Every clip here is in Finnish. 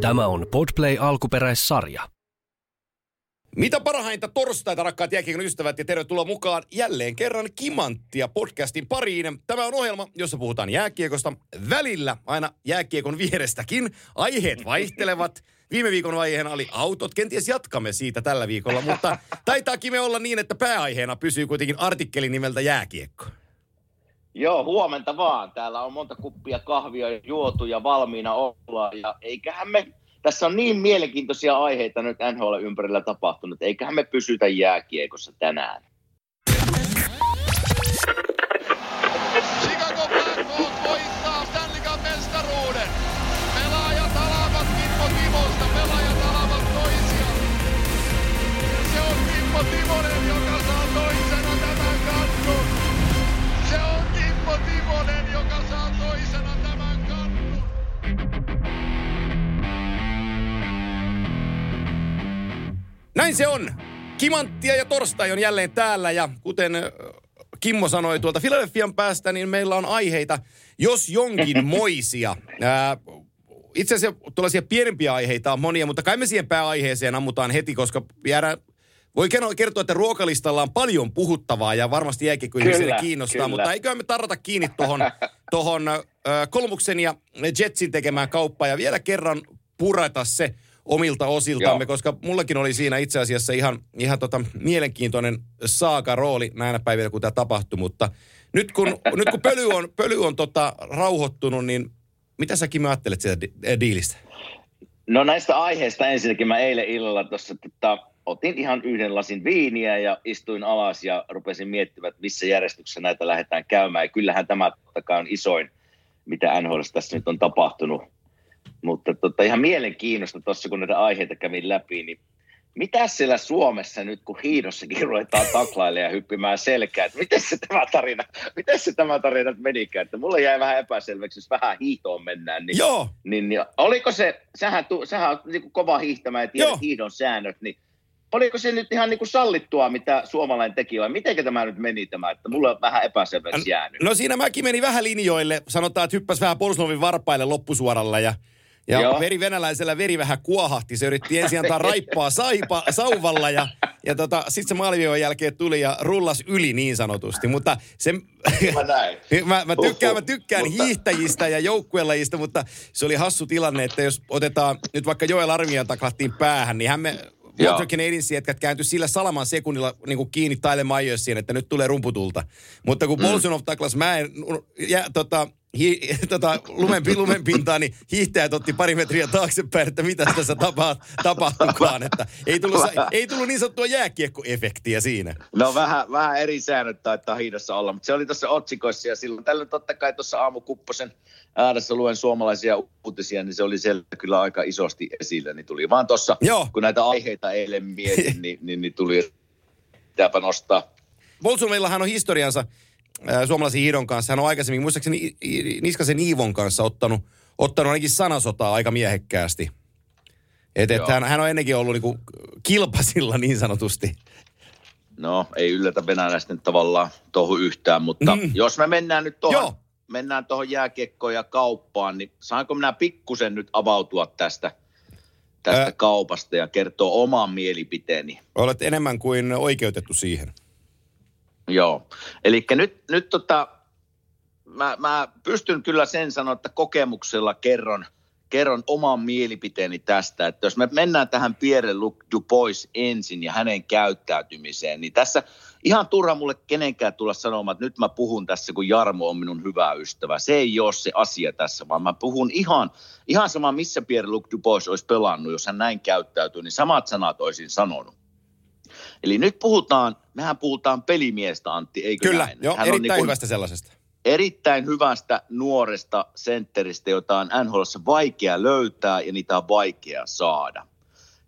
Tämä on Podplay alkuperäissarja. Mitä parhainta torstaita, rakkaat jääkiekon ystävät, ja tervetuloa mukaan jälleen kerran Kimanttia podcastin pariin. Tämä on ohjelma, jossa puhutaan jääkiekosta välillä, aina jääkiekon vierestäkin. Aiheet vaihtelevat. Viime viikon aiheena oli autot. Kenties jatkamme siitä tällä viikolla, mutta taitaakin me olla niin, että pääaiheena pysyy kuitenkin artikkeli nimeltä jääkiekko. Joo, huomenta vaan. Täällä on monta kuppia kahvia juotu ja valmiina olla. Ja eiköhän me, tässä on niin mielenkiintoisia aiheita nyt NHL ympärillä tapahtunut. Eiköhän me pysytä jääkiekossa tänään. Chicago Blackhawks toisena tämän kannun. Näin se on. Kimanttia ja torstai on jälleen täällä ja kuten Kimmo sanoi tuolta Filadelfian päästä, niin meillä on aiheita, jos jonkin moisia. Ää, itse asiassa tuollaisia pienempiä aiheita on monia, mutta kai me siihen pääaiheeseen ammutaan heti, koska jäädään, voi kertoa- että ruokalistalla on paljon puhuttavaa ja varmasti jääkiekkoihmisille Kyllä, kiinnostaa, kyllä. mutta eiköhän me tarrata kiinni tuohon tohon, ö, Kolmuksen ja Jetsin tekemään kauppaan ja vielä kerran purata se omilta osiltamme, Joo. koska mullakin oli siinä itse asiassa ihan, ihan tota mielenkiintoinen saaka rooli näinä päivinä, kun tämä tapahtui, mutta nyt kun, nyt kun pöly on, pöly on tota rauhoittunut, niin mitä säkin ajattelet siitä di- diilistä? No näistä aiheista ensinnäkin mä eilen illalla tuossa tota, otin ihan yhden lasin viiniä ja istuin alas ja rupesin miettimään, että missä järjestyksessä näitä lähdetään käymään. Ja kyllähän tämä totta kai on isoin, mitä NHL tässä nyt on tapahtunut. Mutta tota, ihan mielenkiinnosta tuossa, kun näitä aiheita kävin läpi, niin mitä siellä Suomessa nyt, kun hiidossakin ruvetaan taklailemaan ja hyppimään selkää, että miten se tämä tarina, miten se tämä tarina menikään, että mulle jäi vähän epäselväksi, jos vähän hiihtoon mennään, niin Joo, niin, niin oliko se, sähän, tu, sähän on niin kova hiihtämään ja Joo. tiedät hiihdon säännöt, niin oliko se nyt ihan niin kuin sallittua, mitä suomalainen teki, vai miten tämä nyt meni tämä, että mulle on vähän epäselväksi jäänyt. no siinä mäkin meni vähän linjoille. Sanotaan, että hyppäsi vähän Polsnovin varpaille loppusuoralla ja ja Joo. veri venäläisellä veri vähän kuohahti. Se yritti ensin antaa raippaa saipa, sauvalla ja, ja tota, sitten se maaliviivan jälkeen tuli ja rullas yli niin sanotusti. Mutta se, Mä näin. Mä, mä tykkään, mä Uhuh. tykkään Mutta- hiihtäjistä ja joukkuelajista, mutta se oli hassu tilanne, että jos otetaan nyt vaikka Joel Armian taklattiin päähän, niin hän me. Montreal Canadiensin jätkät kääntyi sillä salaman sekunnilla niin kuin kiinni Tyler Myersiin, että nyt tulee rumputulta. Mutta kun mm. Bolsonov taklas mäen, ja, tota, hi, tota, lumen, lumen pintaa, niin hiihtäjät otti pari metriä taaksepäin, että mitä tässä tapa, tapahtukaan. Että ei, tullut, ei tullut niin sanottua jääkiekkoefektiä siinä. No vähän, vähän eri säännöt taitaa hiidossa olla, mutta se oli tuossa otsikoissa ja silloin tällöin totta kai tuossa aamukupposen ääressä luen suomalaisia uutisia, niin se oli siellä kyllä aika isosti esillä, niin tuli vaan tuossa, kun näitä aiheita eilen mietin, niin, niin, niin tuli, pitääpä nostaa. Bolsonovillahan on historiansa suomalaisen hiidon kanssa. Hän on aikaisemmin, muistaakseni Niskasen Iivon kanssa ottanut, ottanut ainakin sanasotaa aika miehekkäästi. Et, et hän, hän on ennenkin ollut niinku kilpasilla niin sanotusti. No, ei yllätä venäläisten tavallaan tuohon yhtään, mutta Mm. jos me mennään nyt tuohon, mennään tuohon jääkiekkoon ja kauppaan, niin saanko minä pikkusen nyt avautua tästä, tästä Ää. kaupasta ja kertoa oman mielipiteeni? Olet enemmän kuin oikeutettu siihen. Joo, eli nyt, nyt tota, mä, mä pystyn kyllä sen sanoa, että kokemuksella kerron, kerron oman mielipiteeni tästä, että jos me mennään tähän Pierre Luc Dubois ensin ja hänen käyttäytymiseen, niin tässä ihan turha mulle kenenkään tulla sanomaan, että nyt mä puhun tässä, kun Jarmo on minun hyvä ystävä. Se ei ole se asia tässä, vaan mä puhun ihan, ihan sama, missä Pierre Luc Dubois olisi pelannut, jos hän näin käyttäytyy, niin samat sanat olisin sanonut. Eli nyt puhutaan, mehän puhutaan pelimiestä Antti, eikö Kyllä, näin? joo, Hän on erittäin niin kuin hyvästä sellaisesta. erittäin hyvästä nuoresta sentteristä, jota on NHLssä vaikea löytää ja niitä on vaikea saada.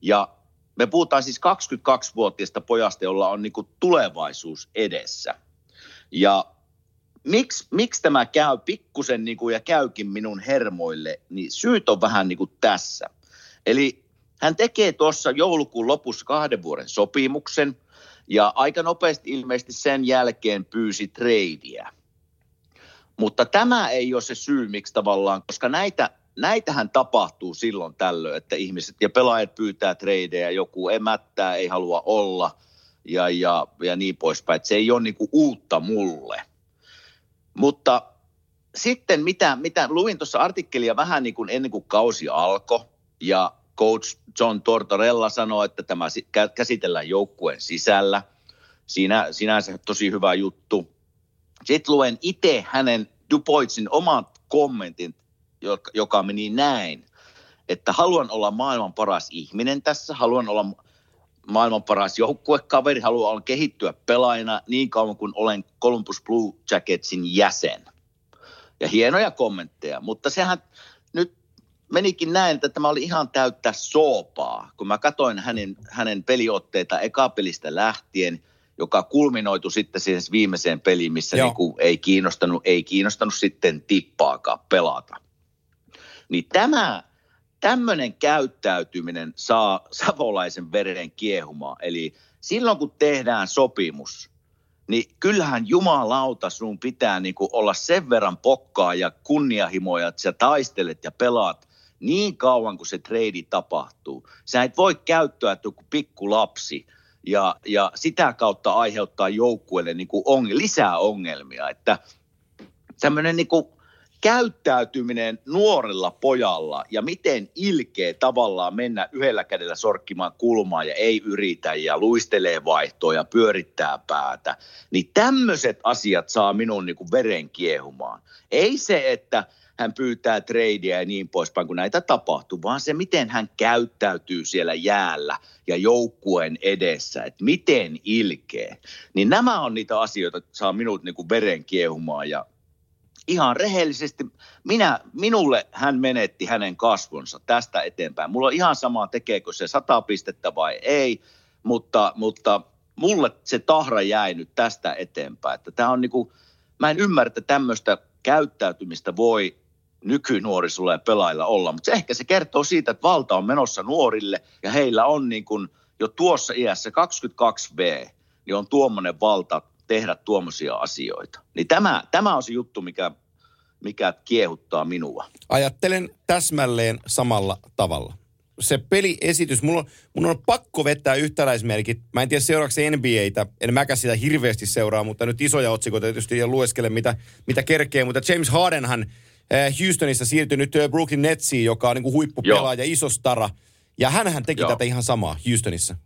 Ja me puhutaan siis 22-vuotiaasta pojasta, jolla on niin tulevaisuus edessä. Ja miksi, miksi tämä käy pikkusen niin kuin, ja käykin minun hermoille, niin syyt on vähän niin kuin tässä. Eli hän tekee tuossa joulukuun lopussa kahden vuoden sopimuksen ja aika nopeasti ilmeisesti sen jälkeen pyysi treidiä. Mutta tämä ei ole se syy, miksi tavallaan, koska näitä näitähän tapahtuu silloin tällöin, että ihmiset ja pelaajat pyytää treidejä, joku emättää, ei halua olla ja, ja, ja niin poispäin. Että se ei ole niin kuin uutta mulle. Mutta sitten mitä, mitä luin tuossa artikkelia vähän niin kuin ennen kuin kausi alkoi ja coach John Tortorella sanoi, että tämä käsitellään joukkueen sisällä. Siinä sinänsä tosi hyvä juttu. Sitten luen itse hänen Dupoitsin omat kommentin, joka, joka meni näin, että haluan olla maailman paras ihminen tässä, haluan olla maailman paras joukkuekaveri, haluan kehittyä pelaajana niin kauan kuin olen Columbus Blue Jacketsin jäsen. Ja hienoja kommentteja, mutta sehän menikin näin, että tämä oli ihan täyttä soopaa. Kun mä katsoin hänen, hänen peliotteita ekapelistä lähtien, joka kulminoitu sitten siihen viimeiseen peliin, missä niin kuin ei, kiinnostanut, ei kiinnostanut sitten tippaakaan pelata. Niin tämä, tämmöinen käyttäytyminen saa savolaisen veren kiehumaan. Eli silloin kun tehdään sopimus, niin kyllähän jumalauta sun pitää niin kuin olla sen verran pokkaa ja kunnianhimoja, että sä taistelet ja pelaat niin kauan kuin se treidi tapahtuu. Sä et voi joku pikku lapsi ja, ja sitä kautta aiheuttaa joukkueelle niin kuin on, lisää ongelmia. Että tämmöinen niin kuin käyttäytyminen nuorella pojalla ja miten ilkeä tavallaan mennä yhdellä kädellä sorkkimaan kulmaa ja ei yritä ja luistelee vaihtoa ja pyörittää päätä, niin tämmöiset asiat saa minun niin kuin veren kiehumaan. Ei se, että hän pyytää treidiä ja niin poispäin, kun näitä tapahtuu, vaan se, miten hän käyttäytyy siellä jäällä ja joukkueen edessä, että miten ilkeä. Niin nämä on niitä asioita, että saa minut niin kuin veren kiehumaan ja ihan rehellisesti, minä, minulle hän menetti hänen kasvonsa tästä eteenpäin. Mulla on ihan sama, tekeekö se sata pistettä vai ei, mutta, mutta mulle se tahra jäi nyt tästä eteenpäin. Että tämä on niin kuin, mä en ymmärrä, että tämmöistä käyttäytymistä voi nykynuorisolla ja pelailla olla, mutta ehkä se kertoo siitä, että valta on menossa nuorille ja heillä on niin kuin jo tuossa iässä 22V, niin on tuommoinen valta tehdä tuommoisia asioita. Niin tämä, tämä on se juttu, mikä, mikä kiehuttaa minua. Ajattelen täsmälleen samalla tavalla. Se peliesitys, mulla on, mulla on pakko vetää yhtäläismerkit. Mä en tiedä seuraavaksi NBAtä, en mäkään sitä hirveästi seuraa, mutta nyt isoja otsikoita tietysti ja lueskele mitä, mitä kerkee. Mutta James Hardenhan Houstonissa siirtyi nyt äh, Brooklyn Netsiin, joka on niin kuin huippupelaaja, iso stara. Ja hänhän teki Joo. tätä ihan samaa Houstonissa.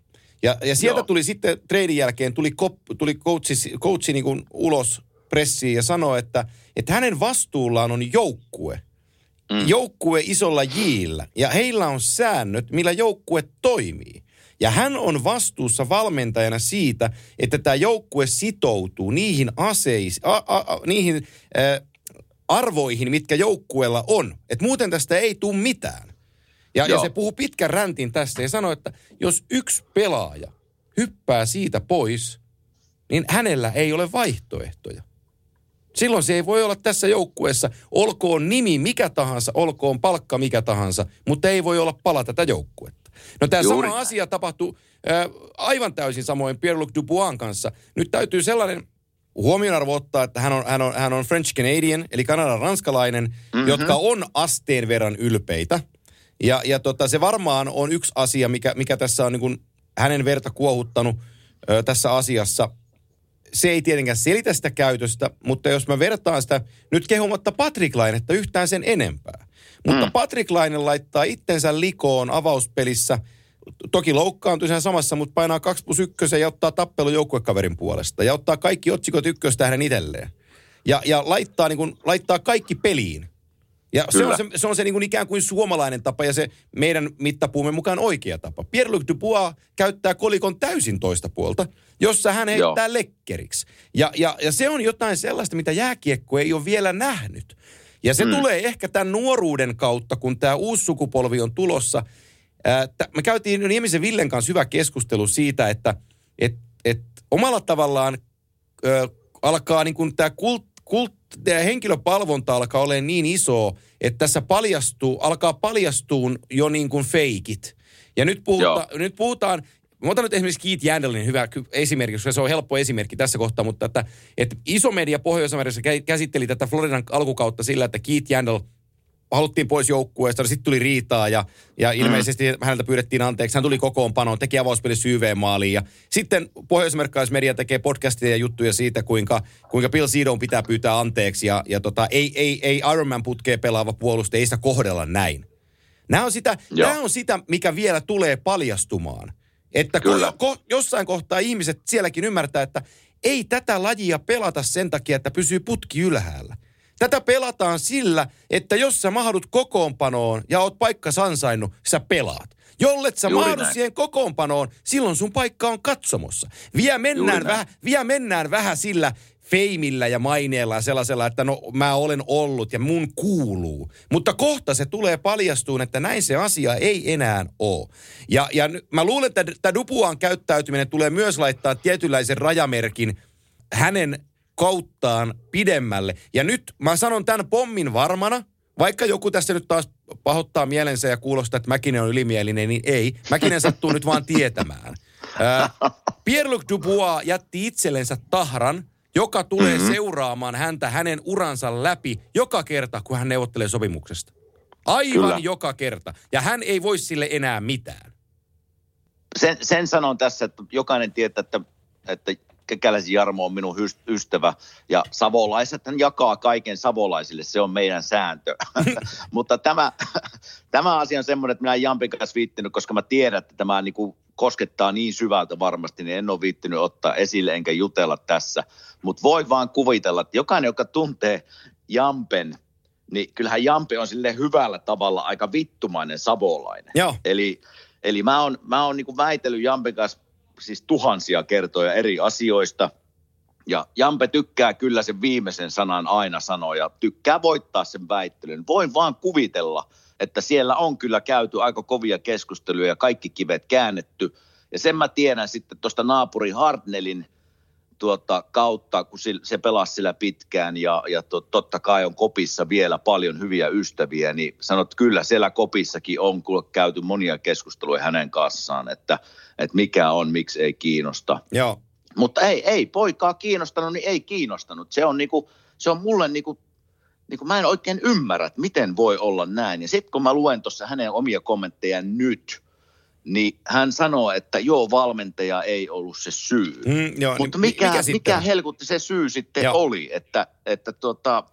Ja, ja sieltä Joo. tuli sitten treidin jälkeen, tuli, kop, tuli coachi, coachi niin kuin ulos pressiin ja sanoi, että, että hänen vastuullaan on joukkue. Mm. Joukkue isolla jillä. Ja heillä on säännöt, millä joukkue toimii. Ja hän on vastuussa valmentajana siitä, että tämä joukkue sitoutuu niihin aseisiin, a, a, a, niihin ä, arvoihin, mitkä joukkueella on. Et muuten tästä ei tule mitään. Ja, ja se puhuu pitkän räntin tästä ja sanoi, että jos yksi pelaaja hyppää siitä pois, niin hänellä ei ole vaihtoehtoja. Silloin se ei voi olla tässä joukkueessa, olkoon nimi mikä tahansa, olkoon palkka mikä tahansa, mutta ei voi olla pala tätä joukkuetta. No tämä Juuri. sama asia tapahtuu äh, aivan täysin samoin Pierre-Luc Dubois kanssa. Nyt täytyy sellainen huomionarvo ottaa, että hän on, hän on, hän on French Canadian, eli Kanadan ranskalainen, mm-hmm. jotka on asteen verran ylpeitä. Ja, ja tota, se varmaan on yksi asia, mikä, mikä tässä on niin kuin hänen verta kuohuttanut ö, tässä asiassa. Se ei tietenkään selitä sitä käytöstä, mutta jos mä vertaan sitä nyt kehumatta Patrick Lainetta yhtään sen enempää. Mutta mm. Patrick Laine laittaa itsensä likoon avauspelissä. Toki loukkaantui sen samassa, mutta painaa 2 plus 1 ja ottaa tappelu joukkuekaverin puolesta. Ja ottaa kaikki otsikot ykköstä hänen itselleen. Ja, ja laittaa, niin kuin, laittaa kaikki peliin. Ja se on se, se, on se niin kuin ikään kuin suomalainen tapa ja se meidän mittapuumme mukaan oikea tapa. Pierre-Luc Dubois käyttää kolikon täysin toista puolta, jossa hän heittää Joo. lekkeriksi. Ja, ja, ja se on jotain sellaista, mitä jääkiekko ei ole vielä nähnyt. Ja se mm. tulee ehkä tämän nuoruuden kautta, kun tämä uusi sukupolvi on tulossa. Me käytiin Niemisen Villen kanssa hyvä keskustelu siitä, että et, et omalla tavallaan ö, alkaa niin tämä kult, kult, henkilöpalvonta alkaa olemaan niin iso, että tässä paljastuu, alkaa paljastua jo niin kuin feikit. Ja nyt, puhuta, nyt puhutaan, Mä otan nyt esimerkiksi Keith Jandelin hyvä esimerkki, koska se on helppo esimerkki tässä kohtaa, mutta että, että iso media Pohjois-Amerikassa käsitteli tätä Floridan alkukautta sillä, että Keith Jandel haluttiin pois joukkueesta, sitten tuli riitaa ja, ja Mm. ilmeisesti häneltä pyydettiin anteeksi. Hän tuli kokoonpanoon, teki avauspeli syveen-maaliin ja sitten pohjois-amerikkalaismedia tekee podcastia ja juttuja siitä, kuinka, kuinka Bill Sidon pitää pyytää anteeksi ja, ja tota, ei, ei, ei Ironman putkeen pelaava puolustaja, ei sitä kohdella näin. Nämä on, sitä, Joo. nämä on sitä, mikä vielä tulee paljastumaan. Että Kyllä. ko, jossain kohtaa ihmiset sielläkin ymmärtää, että ei tätä lajia pelata sen takia, että pysyy putki ylhäällä. Tätä pelataan sillä, että jos sä mahdut kokoonpanoon ja oot paikka ansainnut, sä pelaat. Jollet sä Juuri mahdu näin. siihen kokoonpanoon, silloin sun paikka on katsomossa. Vielä mennään, vähän, vielä mennään vähän sillä feimillä ja maineella ja sellaisella, että no mä olen ollut ja mun kuuluu. Mutta kohta se tulee paljastuun, että näin se asia ei enää ole. Ja, ja mä luulen, että tämä Dupuan käyttäytyminen tulee myös laittaa tietynlaisen rajamerkin hänen kauttaan pidemmälle. Ja nyt mä sanon tämän pommin varmana, vaikka joku tässä nyt taas pahoittaa mielensä ja kuulostaa, että Mäkinen on ylimielinen, niin ei. Mäkinen sattuu nyt vaan tietämään. Ää, Pierre-Luc Dubois jätti itsellensä tahran, joka tulee mm-hmm. seuraamaan häntä hänen uransa läpi joka kerta, kun hän neuvottelee sopimuksesta. Aivan Kyllä. joka kerta. Ja hän ei voi sille enää mitään. sen, sen sanon tässä, että jokainen tietää, että, että Kekäläisen Jarmo on minun ystävä ja savolaiset hän jakaa kaiken savolaisille, se on meidän sääntö. Mutta tämä, tämä asia on semmoinen, että minä en Jampin kanssa viittinyt, koska mä tiedän, että tämä niin kuin koskettaa niin syvältä varmasti, niin en ole viittinyt ottaa esille enkä jutella tässä. Mutta voi vaan kuvitella, että jokainen, joka tuntee Jampen, niin kyllähän Jampe on sille hyvällä tavalla aika vittumainen savolainen. Joo. Eli, eli mä oon, mä oon niin väitellyt Jampen kanssa siis tuhansia kertoja eri asioista. Ja Jampe tykkää kyllä sen viimeisen sanan aina sanoa ja tykkää voittaa sen väittelyn. Voin vaan kuvitella, että siellä on kyllä käyty aika kovia keskusteluja ja kaikki kivet käännetty. Ja sen mä tiedän sitten tuosta naapuri Hartnellin tuota, kautta, kun se pelasi sillä pitkään ja, ja to, totta kai on kopissa vielä paljon hyviä ystäviä, niin sanot kyllä siellä kopissakin on käyty monia keskusteluja hänen kanssaan, että, että mikä on, miksi ei kiinnosta. Joo. Mutta ei, ei poikaa kiinnostanut, niin ei kiinnostanut. Se on, niinku, se on mulle niinku, niinku, mä en oikein ymmärrä, että miten voi olla näin. Ja sitten kun mä luen tuossa hänen omia kommenttejaan nyt, niin hän sanoo, että joo, valmentaja ei ollut se syy. Mm, joo Mutta niin mikä, mikä, sitten? mikä helkutti se syy sitten Joo. Oli, että, että tota,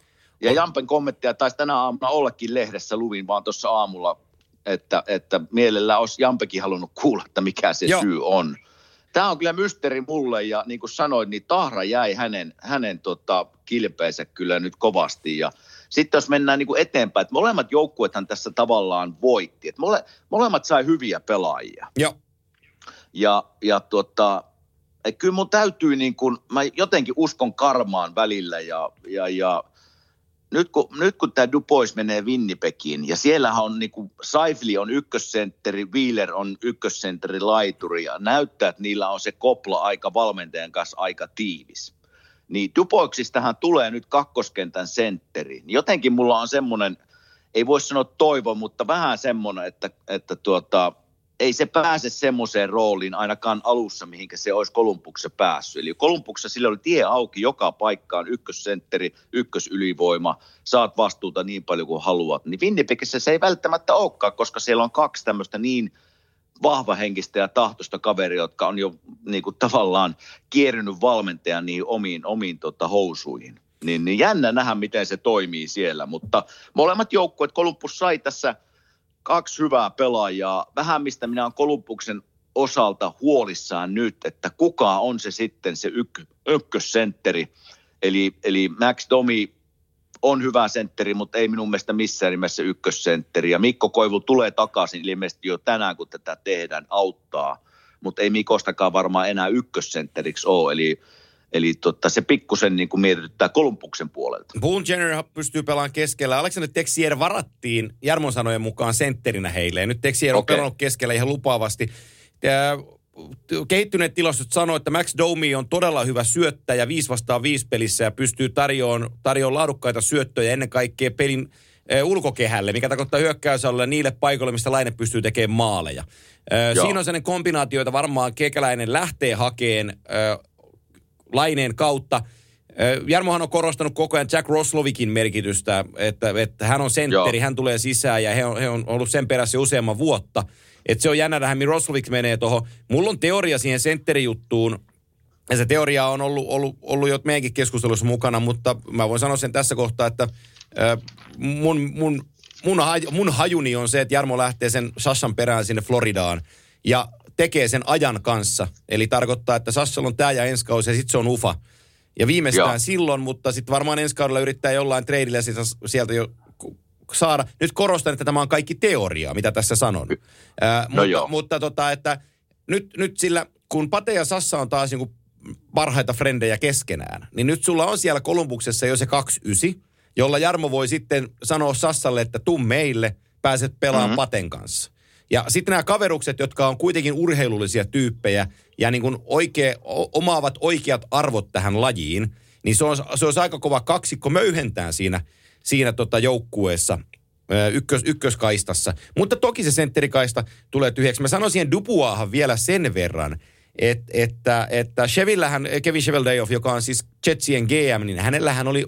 ja Jampen kommentteja taisi tänä aamuna ollakin lehdessä, luvin vaan tuossa aamulla, että, että mielellä olisi Jampekin halunnut kuulla, että mikä se Joo. Syy on. Tämä on kyllä mysteri mulle ja niin kuin sanoin, niin tahra jäi hänen, hänen tota, kilpeensä kyllä nyt kovasti ja sitten jos mennään niin kuin eteenpäin, että molemmat joukkuethan tässä tavallaan voitti, että mole, molemmat sai hyviä pelaajia. Joo. Ja, ja tota, et kyllä mun täytyy niin kuin, mä jotenkin uskon karmaan välillä ja, ja, ja nyt kun, nyt kun tämä Dupois menee Winnipegiin ja siellähän on niin kuin, Saifli on ykkössentteri, Wheeler on ykkössentteri laituri ja näyttää, että niillä on se kopla aika valmentajan kanssa aika tiivis. Niin Dupoiksistahan tulee nyt kakkoskentän sentteri. Niin Jotenkin mulla on semmoinen, ei voi sanoa toivo, mutta vähän semmoinen, että, että tuota, ei se pääse semmoiseen rooliin ainakaan alussa, mihinkä se olisi Kolumbuksessa päässyt. Eli Kolumbuksessa sillä oli tie auki joka paikkaan, ykkössentteri, ykkösylivoima, saat vastuuta niin paljon kuin haluat. Niin Winnipegissä se ei välttämättä olekaan, koska siellä on kaksi tämmöistä niin vahvahenkistä ja tahtoista kaveria, jotka on jo niin kuin tavallaan kierrynyt valmentajan niihin omiin, omiin tota, housuihin. Niin, niin jännä nähdä, miten se toimii siellä, mutta molemmat joukkueet, Kolumbus sai tässä kaksi hyvää pelaajaa. Vähän mistä minä olen Kolumbuksen osalta huolissaan nyt, että kuka on se sitten se yk- ykkössentteri. Eli, eli Max Domi on hyvä sentteri, mutta ei minun mielestä missään nimessä ykkössentteri. Ja Mikko Koivu tulee takaisin ilmeisesti jo tänään, kun tätä tehdään, auttaa. Mutta ei Mikostakaan varmaan enää ykkössentteriksi ole. Eli, eli totta, se pikkusen niin kuin mietityttää Kolumbuksen puolelta. Boone Jenner pystyy pelaamaan keskellä. Alexander Texier varattiin Jarmon sanojen mukaan sentterinä heille. Ja nyt Texier on Okei. pelannut keskellä ihan lupaavasti. Ja kehittyneet tilastot sanoo, että Max Domi on todella hyvä syöttäjä 5 vastaan 5 pelissä ja pystyy tarjoamaan, tarjoamaan laadukkaita syöttöjä ennen kaikkea pelin eh, ulkokehälle, mikä tarkoittaa hyökkäysalueelle niille paikoille, mistä Laine pystyy tekemään maaleja. Eh, Joo. Siinä on sellainen kombinaatio, jota varmaan kekäläinen lähtee hakeen eh, Laineen kautta. Jarmohan on korostanut koko ajan Jack Roslovikin merkitystä, että, että hän on sentteri, Joo. hän tulee sisään ja he on, he on ollut sen perässä useamman vuotta. Että se on jännä nähdä, mihin Roslovik menee tuohon. Mulla on teoria siihen sentterijuttuun, ja se teoria on ollut, ollut, ollut jo meidänkin keskustelussa mukana, mutta mä voin sanoa sen tässä kohtaa, että äh, mun, mun, mun, haj, mun hajuni on se, että Jarmo lähtee sen Sassan perään sinne Floridaan ja tekee sen ajan kanssa. Eli tarkoittaa, että Sassalla on tämä ja ensi kausi ja sitten se on ufa. Ja viimeistään Joo. silloin, mutta sitten varmaan ensi kaudella yrittää jollain treidillä sieltä jo saada. Nyt korostan, että tämä on kaikki teoriaa, mitä tässä sanon. Ää, no mutta, joo. mutta tota, että nyt, nyt sillä, kun Pate ja Sassa on taas niin parhaita frendejä keskenään, niin nyt sulla on siellä Kolumbuksessa jo se 29, jolla Jarmo voi sitten sanoa Sassalle, että tuu meille, pääset pelaamaan mm-hmm. Paten kanssa. Ja sitten nämä kaverukset, jotka on kuitenkin urheilullisia tyyppejä ja niin kuin oikea, omaavat oikeat arvot tähän lajiin, niin se on, se olisi aika kova kaksikko möyhentää siinä, siinä tota joukkueessa ykkös, ykköskaistassa. Mutta toki se sentterikaista tulee tyhjäksi. Mä sanoisin siihen Dupuahan vielä sen verran, et, että, että Chevillähän, Kevin Cheveldayoff, joka on siis Jetsien GM, niin hänellähän oli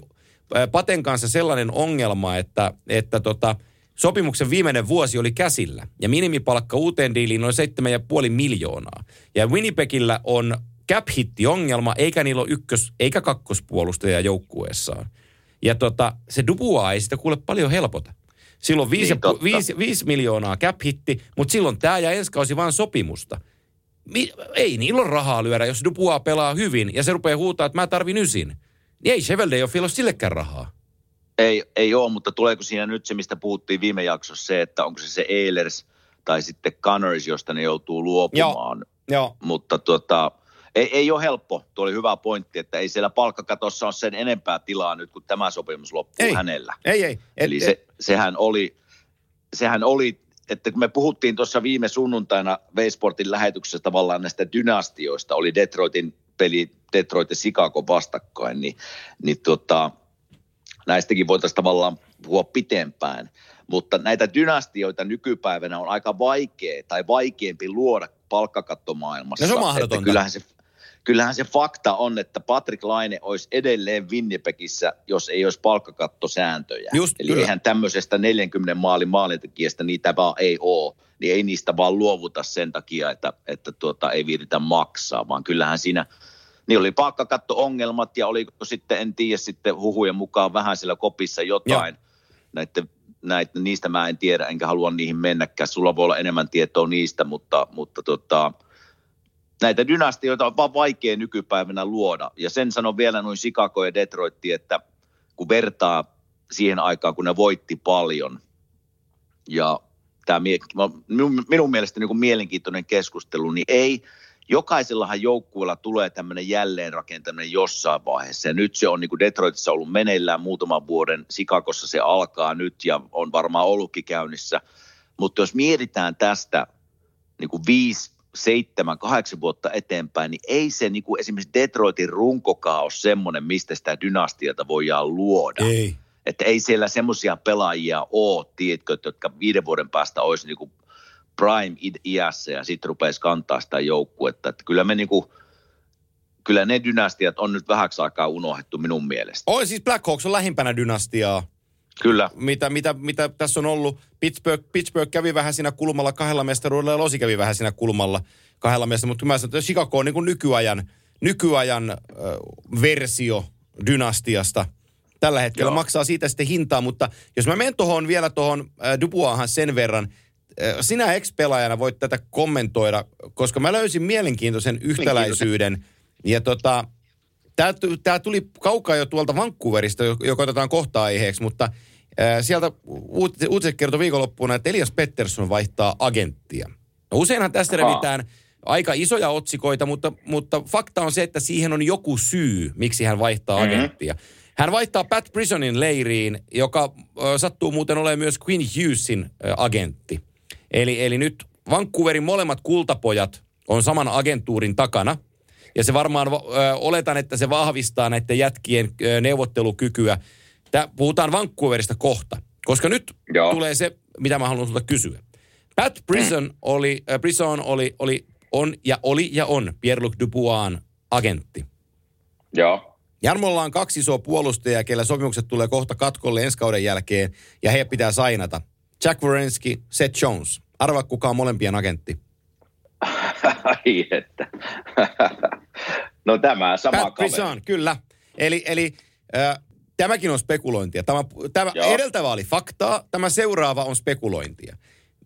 Paten kanssa sellainen ongelma, että, että tota, sopimuksen viimeinen vuosi oli käsillä. Ja minimipalkka uuteen diiliin on 7,5 miljoonaa. Ja Winnipegillä on cap ongelma, eikä niillä ole ykkös- eikä kakkospuolustaja joukkueessaan. Ja tota, se Dubois ei sitä kuule paljon helpota. Silloin 5 niin, viisi, viisi miljoonaa cap hitti, mutta silloin tämä ja ensi kausi vaan sopimusta. Mi, ei niillä ole rahaa lyödä, jos Dubois pelaa hyvin ja se rupeaa huutaa, että mä tarvin ysin. Niin ei Chevelle ole sillekään rahaa. Ei, ei ole, mutta tuleeko siinä nyt se, mistä puhuttiin viime jaksossa, se, että onko se se Eilers tai sitten Gunners, josta ne joutuu luopumaan. Joo, joo. Mutta tuota, ei, ei ole helppo. Tuo oli hyvä pointti, että ei siellä palkkakatossa ole sen enempää tilaa nyt, kun tämä sopimus loppuu ei. hänellä. Ei, ei. Et, Eli se, sehän oli, sehän oli että kun me puhuttiin tuossa viime sunnuntaina Veisportin lähetyksessä tavallaan näistä dynastioista, oli Detroitin peli Detroit ja Chicago vastakkain, niin, niin tota, näistäkin voitaisiin tavallaan puhua pitempään. Mutta näitä dynastioita nykypäivänä on aika vaikea tai vaikeampi luoda palkkakattomaailmassa. No se on mahdotonta. Että kyllähän se, kyllähän se fakta on, että Patrick Laine olisi edelleen Winnipegissä, jos ei olisi palkkakattosääntöjä. Just, Eli kyllä. eihän tämmöisestä 40 maalin maalintekijästä niitä vaan ei ole, niin ei niistä vaan luovuta sen takia, että, että tuota, ei viiritä maksaa, vaan kyllähän siinä – niin oli palkkakatto-ongelmat ja oliko sitten, en tiedä, sitten huhujen mukaan vähän siellä kopissa jotain. Joo. Näiden, näitä, niistä mä en tiedä, enkä halua niihin mennäkään. Sulla voi olla enemmän tietoa niistä, mutta, mutta tota, näitä dynastioita on vaan vaikea nykypäivänä luoda. Ja sen sanon vielä noin Chicago ja Detroit, että kun vertaa siihen aikaan, kun ne voitti paljon, ja tämä minun, mielestäni niin kuin mielenkiintoinen keskustelu, niin ei – jokaisellahan joukkueella tulee tämmöinen jälleenrakentaminen jossain vaiheessa. Ja nyt se on niin kuin Detroitissa ollut meneillään muutaman vuoden, Sikakossa se alkaa nyt ja on varmaan ollutkin käynnissä. Mutta jos mietitään tästä niin kuin viisi, seitsemän, kahdeksan vuotta eteenpäin, niin ei se niin kuin esimerkiksi Detroitin runkokaa ole semmoinen, mistä sitä dynastiata voidaan luoda. Ei. Että ei siellä semmoisia pelaajia ole, tiedätkö, jotka viiden vuoden päästä olisi niin kuin prime-iässä ja sitten rupeisi kantaa sitä joukkuetta. Että kyllä me niinku, kyllä ne dynastiat on nyt vähäksi aikaa unohdettu minun mielestä. Oi siis Black Hawks on lähimpänä dynastiaa. Kyllä. Mitä, mitä, mitä tässä on ollut. Pittsburgh, Pittsburgh kävi vähän siinä kulmalla kahdella mestaruudella ja Losi kävi vähän siinä kulmalla kahdella mestaruudella. Mutta mä sanon, että Chicago on niin kuin nykyajan, nykyajan äh, versio dynastiasta. Tällä hetkellä Joo. maksaa siitä sitten hintaa, mutta jos mä menen tuohon vielä tuohon äh, Dubuahan sen verran – sinä ex-pelaajana voit tätä kommentoida, koska mä löysin mielenkiintoisen yhtäläisyyden. Ja tota, tämä tuli kaukaa jo tuolta Vancouverista, joka otetaan kohta aiheeksi, mutta sieltä uutiset kertoi viikonloppuna, että Elias Pettersson vaihtaa agenttia. No useinhan tästä revitään aika isoja otsikoita, mutta, mutta fakta on se, että siihen on joku syy, miksi hän vaihtaa mm-hmm. agenttia. Hän vaihtaa Pat Prisonin leiriin, joka äh, sattuu muuten olemaan myös Quinn Hughesin äh, agentti. Eli, eli nyt Vancouverin molemmat kultapojat on saman agentuurin takana. Ja se varmaan, ö, oletan, että se vahvistaa näiden jätkien ö, neuvottelukykyä. Tää, puhutaan Vancouverista kohta. Koska nyt Joo. tulee se, mitä mä haluan sulta kysyä. Pat Prison oli, äh, Prison oli, oli, on ja oli ja on Pierre-Luc Dupuaan agentti. Joo. Jarmolla on kaksi isoa puolustajaa, kellä sopimukset tulee kohta katkolle ensi kauden jälkeen, ja he pitää sainata. Jack Wierenski, Seth Jones. Arva, kuka on molempien agentti. Ai että. no tämä sama Pat Brisson, kyllä. Eli, eli äh, tämäkin on spekulointia. Tämä, tämä edeltävä oli faktaa, tämä seuraava on spekulointia.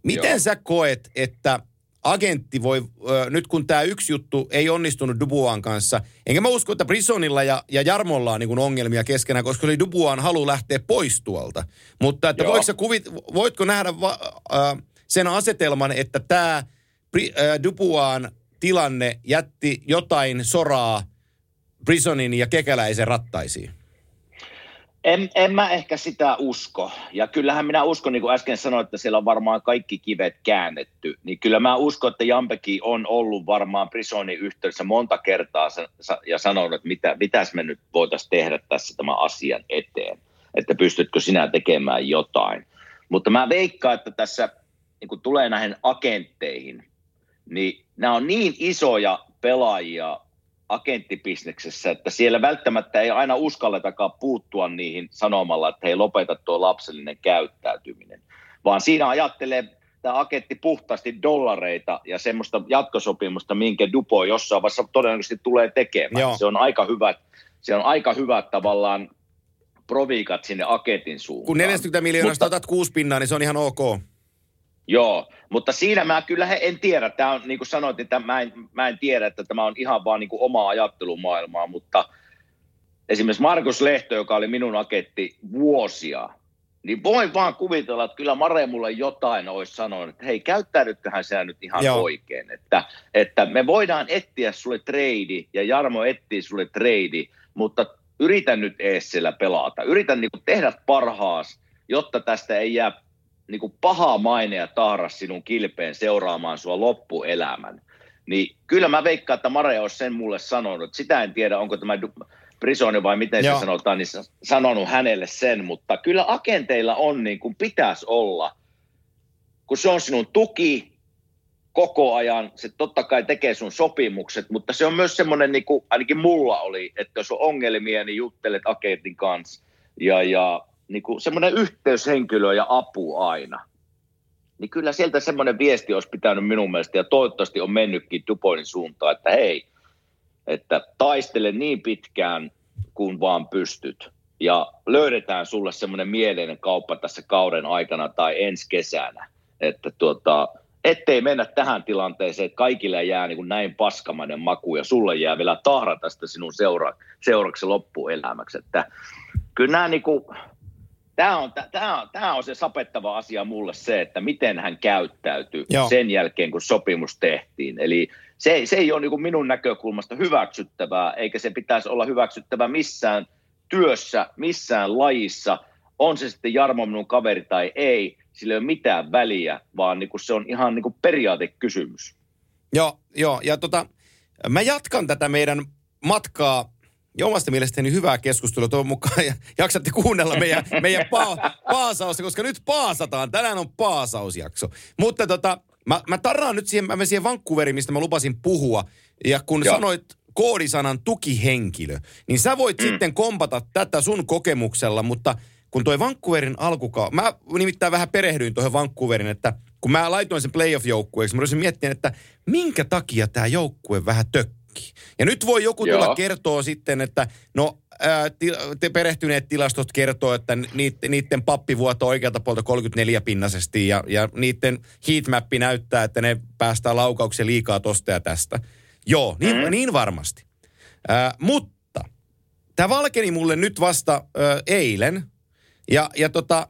Miten Joo. sä koet, että agentti voi, äh, nyt kun tämä yksi juttu ei onnistunut Dubuan kanssa, enkä mä usko, että Brisonilla ja, ja Jarmolla on niin ongelmia keskenään, koska oli Dubuan halu lähteä pois tuolta. Mutta että voitko, kuvit, voitko nähdä va, äh, sen asetelman, että tämä Dubuan tilanne jätti jotain soraa Brisonin ja Kekäläisen rattaisiin? En, en mä ehkä sitä usko. Ja kyllähän minä uskon, niin kuin äsken sanoin, että siellä on varmaan kaikki kivet käännetty. Niin kyllä mä uskon, että Jampeki on ollut varmaan Brisonin yhteydessä monta kertaa ja sanonut, että mitä, mitäs me nyt voitaisiin tehdä tässä tämän asian eteen. Että pystytkö sinä tekemään jotain. Mutta mä veikkaan, että tässä niin tulee näihin agentteihin, niin nämä on niin isoja pelaajia agenttibisneksessä, että siellä välttämättä ei aina uskalletakaan puuttua niihin sanomalla, että hei lopeta tuo lapsellinen käyttäytyminen, vaan siinä ajattelee tämä agentti puhtaasti dollareita ja semmoista jatkosopimusta, minkä Dupo jossain vaiheessa todennäköisesti tulee tekemään. Joo. Se on aika hyvä, se on aika hyvä tavallaan proviikat sinne agentin suuntaan. Kun 40 miljoonaa Mutta, otat kuusi pinnaa, niin se on ihan ok. Joo, mutta siinä mä kyllä en tiedä. Tämä on, niin kuin sanoit, että mä en, mä en tiedä, että tämä on ihan vaan niin kuin omaa ajattelumaailmaa, mutta esimerkiksi Markus Lehto, joka oli minun aketti vuosia, niin voin vaan kuvitella, että kyllä Mare mulle jotain olisi sanonut, että hei, käyttäydytköhän sä nyt ihan Joo. oikein, että, että me voidaan etsiä sulle treidi ja Jarmo etsii sulle treidi, mutta yritän nyt ees siellä pelata, yritän niin kuin tehdä parhaas, jotta tästä ei jää niin kuin paha maine ja tahras sinun kilpeen seuraamaan sua loppuelämän. Niin kyllä mä veikkaan, että Mare olisi sen mulle sanonut. Sitä en tiedä, onko tämä Brisoni vai miten Joo. se sanotaan, niin sanonut hänelle sen. Mutta kyllä agenteilla on niin kuin pitäisi olla, kun se on sinun tuki koko ajan, se totta kai tekee sun sopimukset, mutta se on myös semmoinen, niin kuin ainakin mulla oli, että jos on ongelmia, niin juttelet agentin kanssa. Ja, ja niin kuin semmoinen yhteyshenkilö ja apu aina. Niin kyllä sieltä semmoinen viesti olisi pitänyt minun mielestä, ja toivottavasti on mennytkin Dupoinin suuntaan, että hei, että taistele niin pitkään kuin vaan pystyt. Ja löydetään sulle semmoinen mieleinen kauppa tässä kauden aikana tai ensi kesänä. Että tuota, ettei mennä tähän tilanteeseen, että kaikille jää niin kuin näin paskamainen maku ja sulle jää vielä tahra tästä sinun seura- seuraksi loppuelämäksi. Että kyllä nämä niin kuin, tämä on, tämä, on, tämä on se sapettava asia mulle se, että miten hän käyttäytyy Joo. sen jälkeen, kun sopimus tehtiin. Eli se, se ei ole niin minun näkökulmasta hyväksyttävää, eikä se pitäisi olla hyväksyttävää missään työssä, missään lajissa, on se sitten Jarmo minun kaveri tai ei, sillä ei ole mitään väliä, vaan niin kuin se on ihan niin kuin periaatekysymys. Joo, joo, ja tota, mä jatkan tätä meidän matkaa ja omasta mielestäni hyvää keskustelua tuon mukaan. Ja jaksatte kuunnella meidän, meidän pa- paasausta, koska nyt paasataan. Tänään on paasausjakso. Mutta tota, mä, mä tarraan nyt siihen, mä siihen Vancouveriin, mistä mä lupasin puhua. Ja kun Joo. sanoit koodisanan tukihenkilö, niin sä voit mm. sitten kompata tätä sun kokemuksella, mutta kun toi Vancouverin alkukaa, mä nimittäin vähän perehdyin tuohon Vancouverin, että kun mä laitoin sen playoff-joukkueeksi, mä olisin miettiä, että minkä takia tämä joukkue vähän tökkää kaikki. Ja nyt voi joku Joo. tulla kertoa sitten, että no ää, te perehtyneet tilastot kertoo, että niiden, niiden pappivuoto oikealta puolta 34 pinnasesti ja, ja niiden heatmappi näyttää, että ne päästään laukauksia liikaa tosta ja tästä. Joo, niin, mm. niin varmasti. Ää, mutta tämä valkeni mulle nyt vasta ää, eilen ja, ja tota,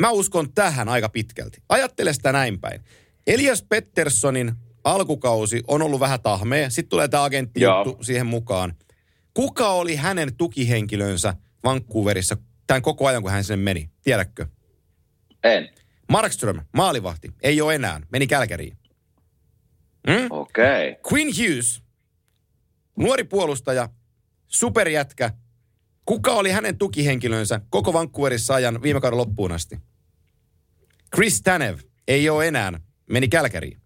mä uskon tähän aika pitkälti. Ajattele sitä näin päin. Elias Petterssonin alkukausi on ollut vähän tahmea. Sitten tulee tämä agentti siihen mukaan. Kuka oli hänen tukihenkilönsä Vancouverissa tämän koko ajan, kun hän sinne meni? Tiedätkö? En. Markström, maalivahti. Ei ole enää. Meni Kälkäriin. Hmm? Okei. Okay. Quinn Hughes, nuori puolustaja, superjätkä. Kuka oli hänen tukihenkilönsä koko Vancouverissa ajan viime kauden loppuun asti? Chris Tanev ei ole enää. Meni Kälkäriin.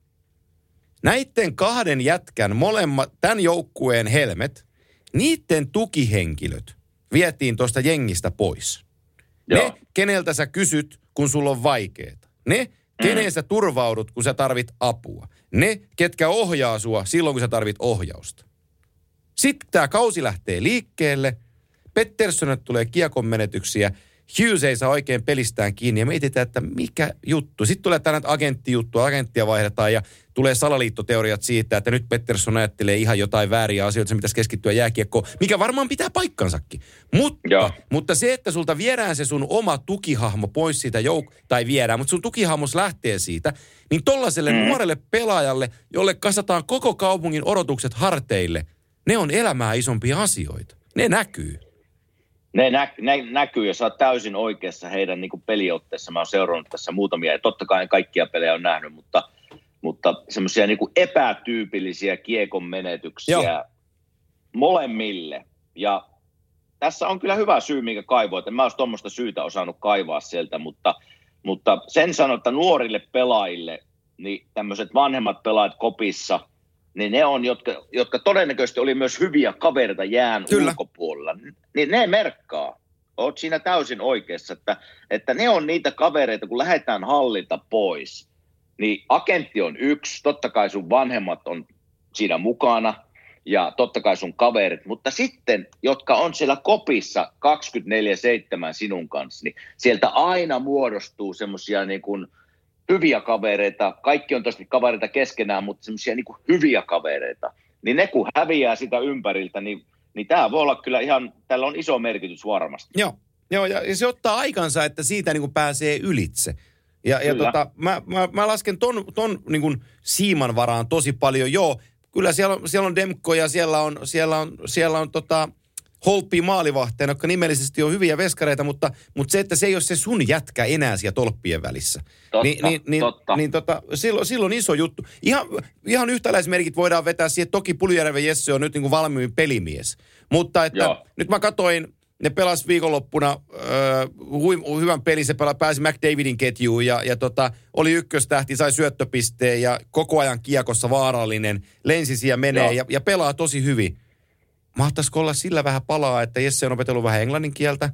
Näiden kahden jätkän molemmat, tämän joukkueen helmet, niiden tukihenkilöt vietiin tuosta jengistä pois. Ne, Joo. keneltä sä kysyt, kun sulla on vaikeeta. Ne, keneen sä turvaudut, kun sä tarvit apua. Ne, ketkä ohjaa sua silloin, kun sä tarvit ohjausta. Sitten tämä kausi lähtee liikkeelle. Petterssonille tulee kiekon menetyksiä. Hughes ei saa oikein pelistään kiinni ja mietitään, että mikä juttu. Sitten tulee tänään agenttijuttu, agenttia vaihdetaan ja tulee salaliittoteoriat siitä, että nyt Pettersson ajattelee ihan jotain vääriä asioita, se pitäisi keskittyä jääkiekkoon, mikä varmaan pitää paikkansakin. Mutta, Joo. mutta se, että sulta viedään se sun oma tukihahmo pois siitä jouk- tai viedään, mutta sun tukihahmos lähtee siitä, niin tollaiselle mm. nuorelle pelaajalle, jolle kasataan koko kaupungin odotukset harteille, ne on elämää isompia asioita. Ne näkyy. Ne, nä, ne näkyy ja sä oot täysin oikeassa heidän niin peliotteessa. Mä oon seurannut tässä muutamia ja totta kai kaikkia pelejä on nähnyt, mutta, mutta semmoisia niin epätyypillisiä kiekon menetyksiä Joo. molemmille. Ja tässä on kyllä hyvä syy, minkä kaivoi. En mä olisi tuommoista syytä osannut kaivaa sieltä, mutta, mutta sen sanon, että nuorille pelaajille, niin tämmöiset vanhemmat pelaajat kopissa, niin ne on, jotka, jotka todennäköisesti oli myös hyviä kavereita jään Kyllä. ulkopuolella, niin ne merkkaa. Oot siinä täysin oikeassa, että, että ne on niitä kavereita, kun lähdetään hallita pois, niin agentti on yksi, totta kai sun vanhemmat on siinä mukana, ja totta kai sun kaverit, mutta sitten, jotka on siellä kopissa 24-7 sinun kanssa, niin sieltä aina muodostuu semmoisia niin kuin hyviä kavereita, kaikki on tosi kavereita keskenään, mutta semmoisia niin hyviä kavereita, niin ne kun häviää sitä ympäriltä, niin, niin tämä voi olla kyllä ihan, tällä on iso merkitys varmasti. Joo, Joo ja, se ottaa aikansa, että siitä niin kuin pääsee ylitse. Ja, ja tota, mä, mä, mä, lasken ton, ton niin kuin siiman varaan tosi paljon. Joo, kyllä siellä on, siellä on Demko ja siellä on, siellä on, siellä on tota, Holppi maalivahteena, jotka nimellisesti on hyviä veskareita, mutta, mutta se, että se ei ole se sun jätkä enää siellä tolppien välissä. Totta, niin, niin, niin, totta. niin tota, silloin, silloin iso juttu. Ihan, ihan yhtäläismerkit voidaan vetää siihen, toki Puljärven Jesse on nyt niin kuin valmiin pelimies. Mutta että Joo. nyt mä katsoin, ne pelas viikonloppuna hui, hyvän pelin, se pela, pääsi McDavidin ketjuun ja, ja tota, oli ykköstähti, sai syöttöpisteen ja koko ajan kiekossa vaarallinen, lensi siellä menee Joo. ja, ja pelaa tosi hyvin. Mahtaisiko olla sillä vähän palaa, että Jesse on opetellut vähän englannin kieltä,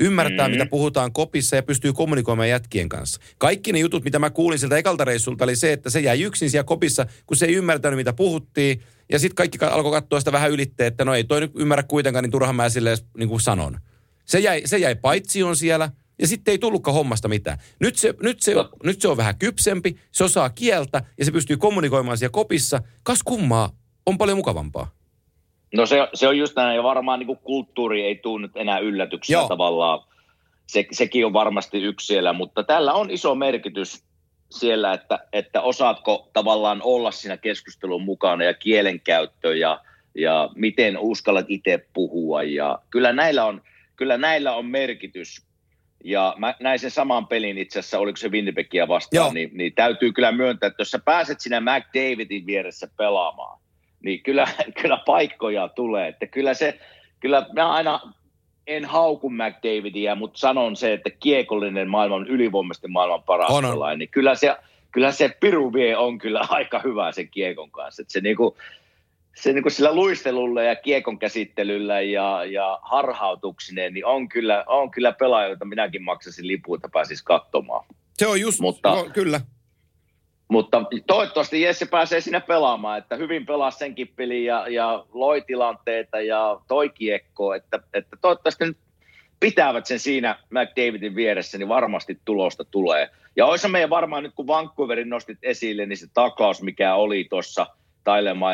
ymmärtää, Mhm. mitä puhutaan kopissa ja pystyy kommunikoimaan jätkien kanssa. Kaikki ne jutut, mitä mä kuulin sieltä ekalta reissulta, oli se, että se jäi yksin siellä kopissa, kun se ei ymmärtänyt, mitä puhuttiin. Ja sitten kaikki ka- alkoi katsoa sitä vähän ylitteen, että no ei toi nyt ymmärrä kuitenkaan, niin turhaan mä sille edes niin kuin sanon. Se jäi, se jäi paitsioon siellä ja sitten ei tullutkaan hommasta mitään. Nyt se, nyt, se, No. nyt se on vähän kypsempi, se osaa kieltä ja se pystyy kommunikoimaan siellä kopissa. Kas kummaa, on paljon mukavampaa. No se, se on just näin, ja varmaan niin kulttuuri ei tule nyt enää yllätyksenä Joo. tavallaan. Se, sekin on varmasti yksi siellä, mutta tällä on iso merkitys siellä, että, että osaatko tavallaan olla siinä keskustelun mukana ja kielenkäyttö ja, ja miten uskallat itse puhua. Ja kyllä näillä on, kyllä näillä on merkitys. Ja mä näin sen saman pelin itse asiassa, oliko se Winnipegia vastaan, Joo. niin, niin täytyy kyllä myöntää, että jos sä pääset siinä McDavidin vieressä pelaamaan, niin kyllä, kyllä paikkoja tulee. Että kyllä se, kyllä mä aina en hauku McDavidia, mutta sanon se, että kiekollinen maailman, ylivoimaisesti maailman paras On, on. pelaaja, niin kyllä se, kyllä se piru vie on kyllä aika hyvä sen kiekon kanssa. Että se niinku, se niinku sillä luistelulla ja kiekon käsittelyllä ja, ja harhautuksineen, niin on kyllä, on kyllä pelaaja, jota minäkin maksasin lipun, että pääsis katsomaan. Se on just, Mutta- no, kyllä. Mutta toivottavasti Jesse pääsee siinä pelaamaan, että hyvin pelasi senkin pelin ja, ja loi tilanteita ja toi kiekkoa, että, että toivottavasti nyt pitävät sen siinä McDavidin vieressä, niin varmasti tulosta tulee. Ja olisi meidän varmaan nyt, kun Vancouverin nostit esille, niin se taklaus, mikä oli tuossa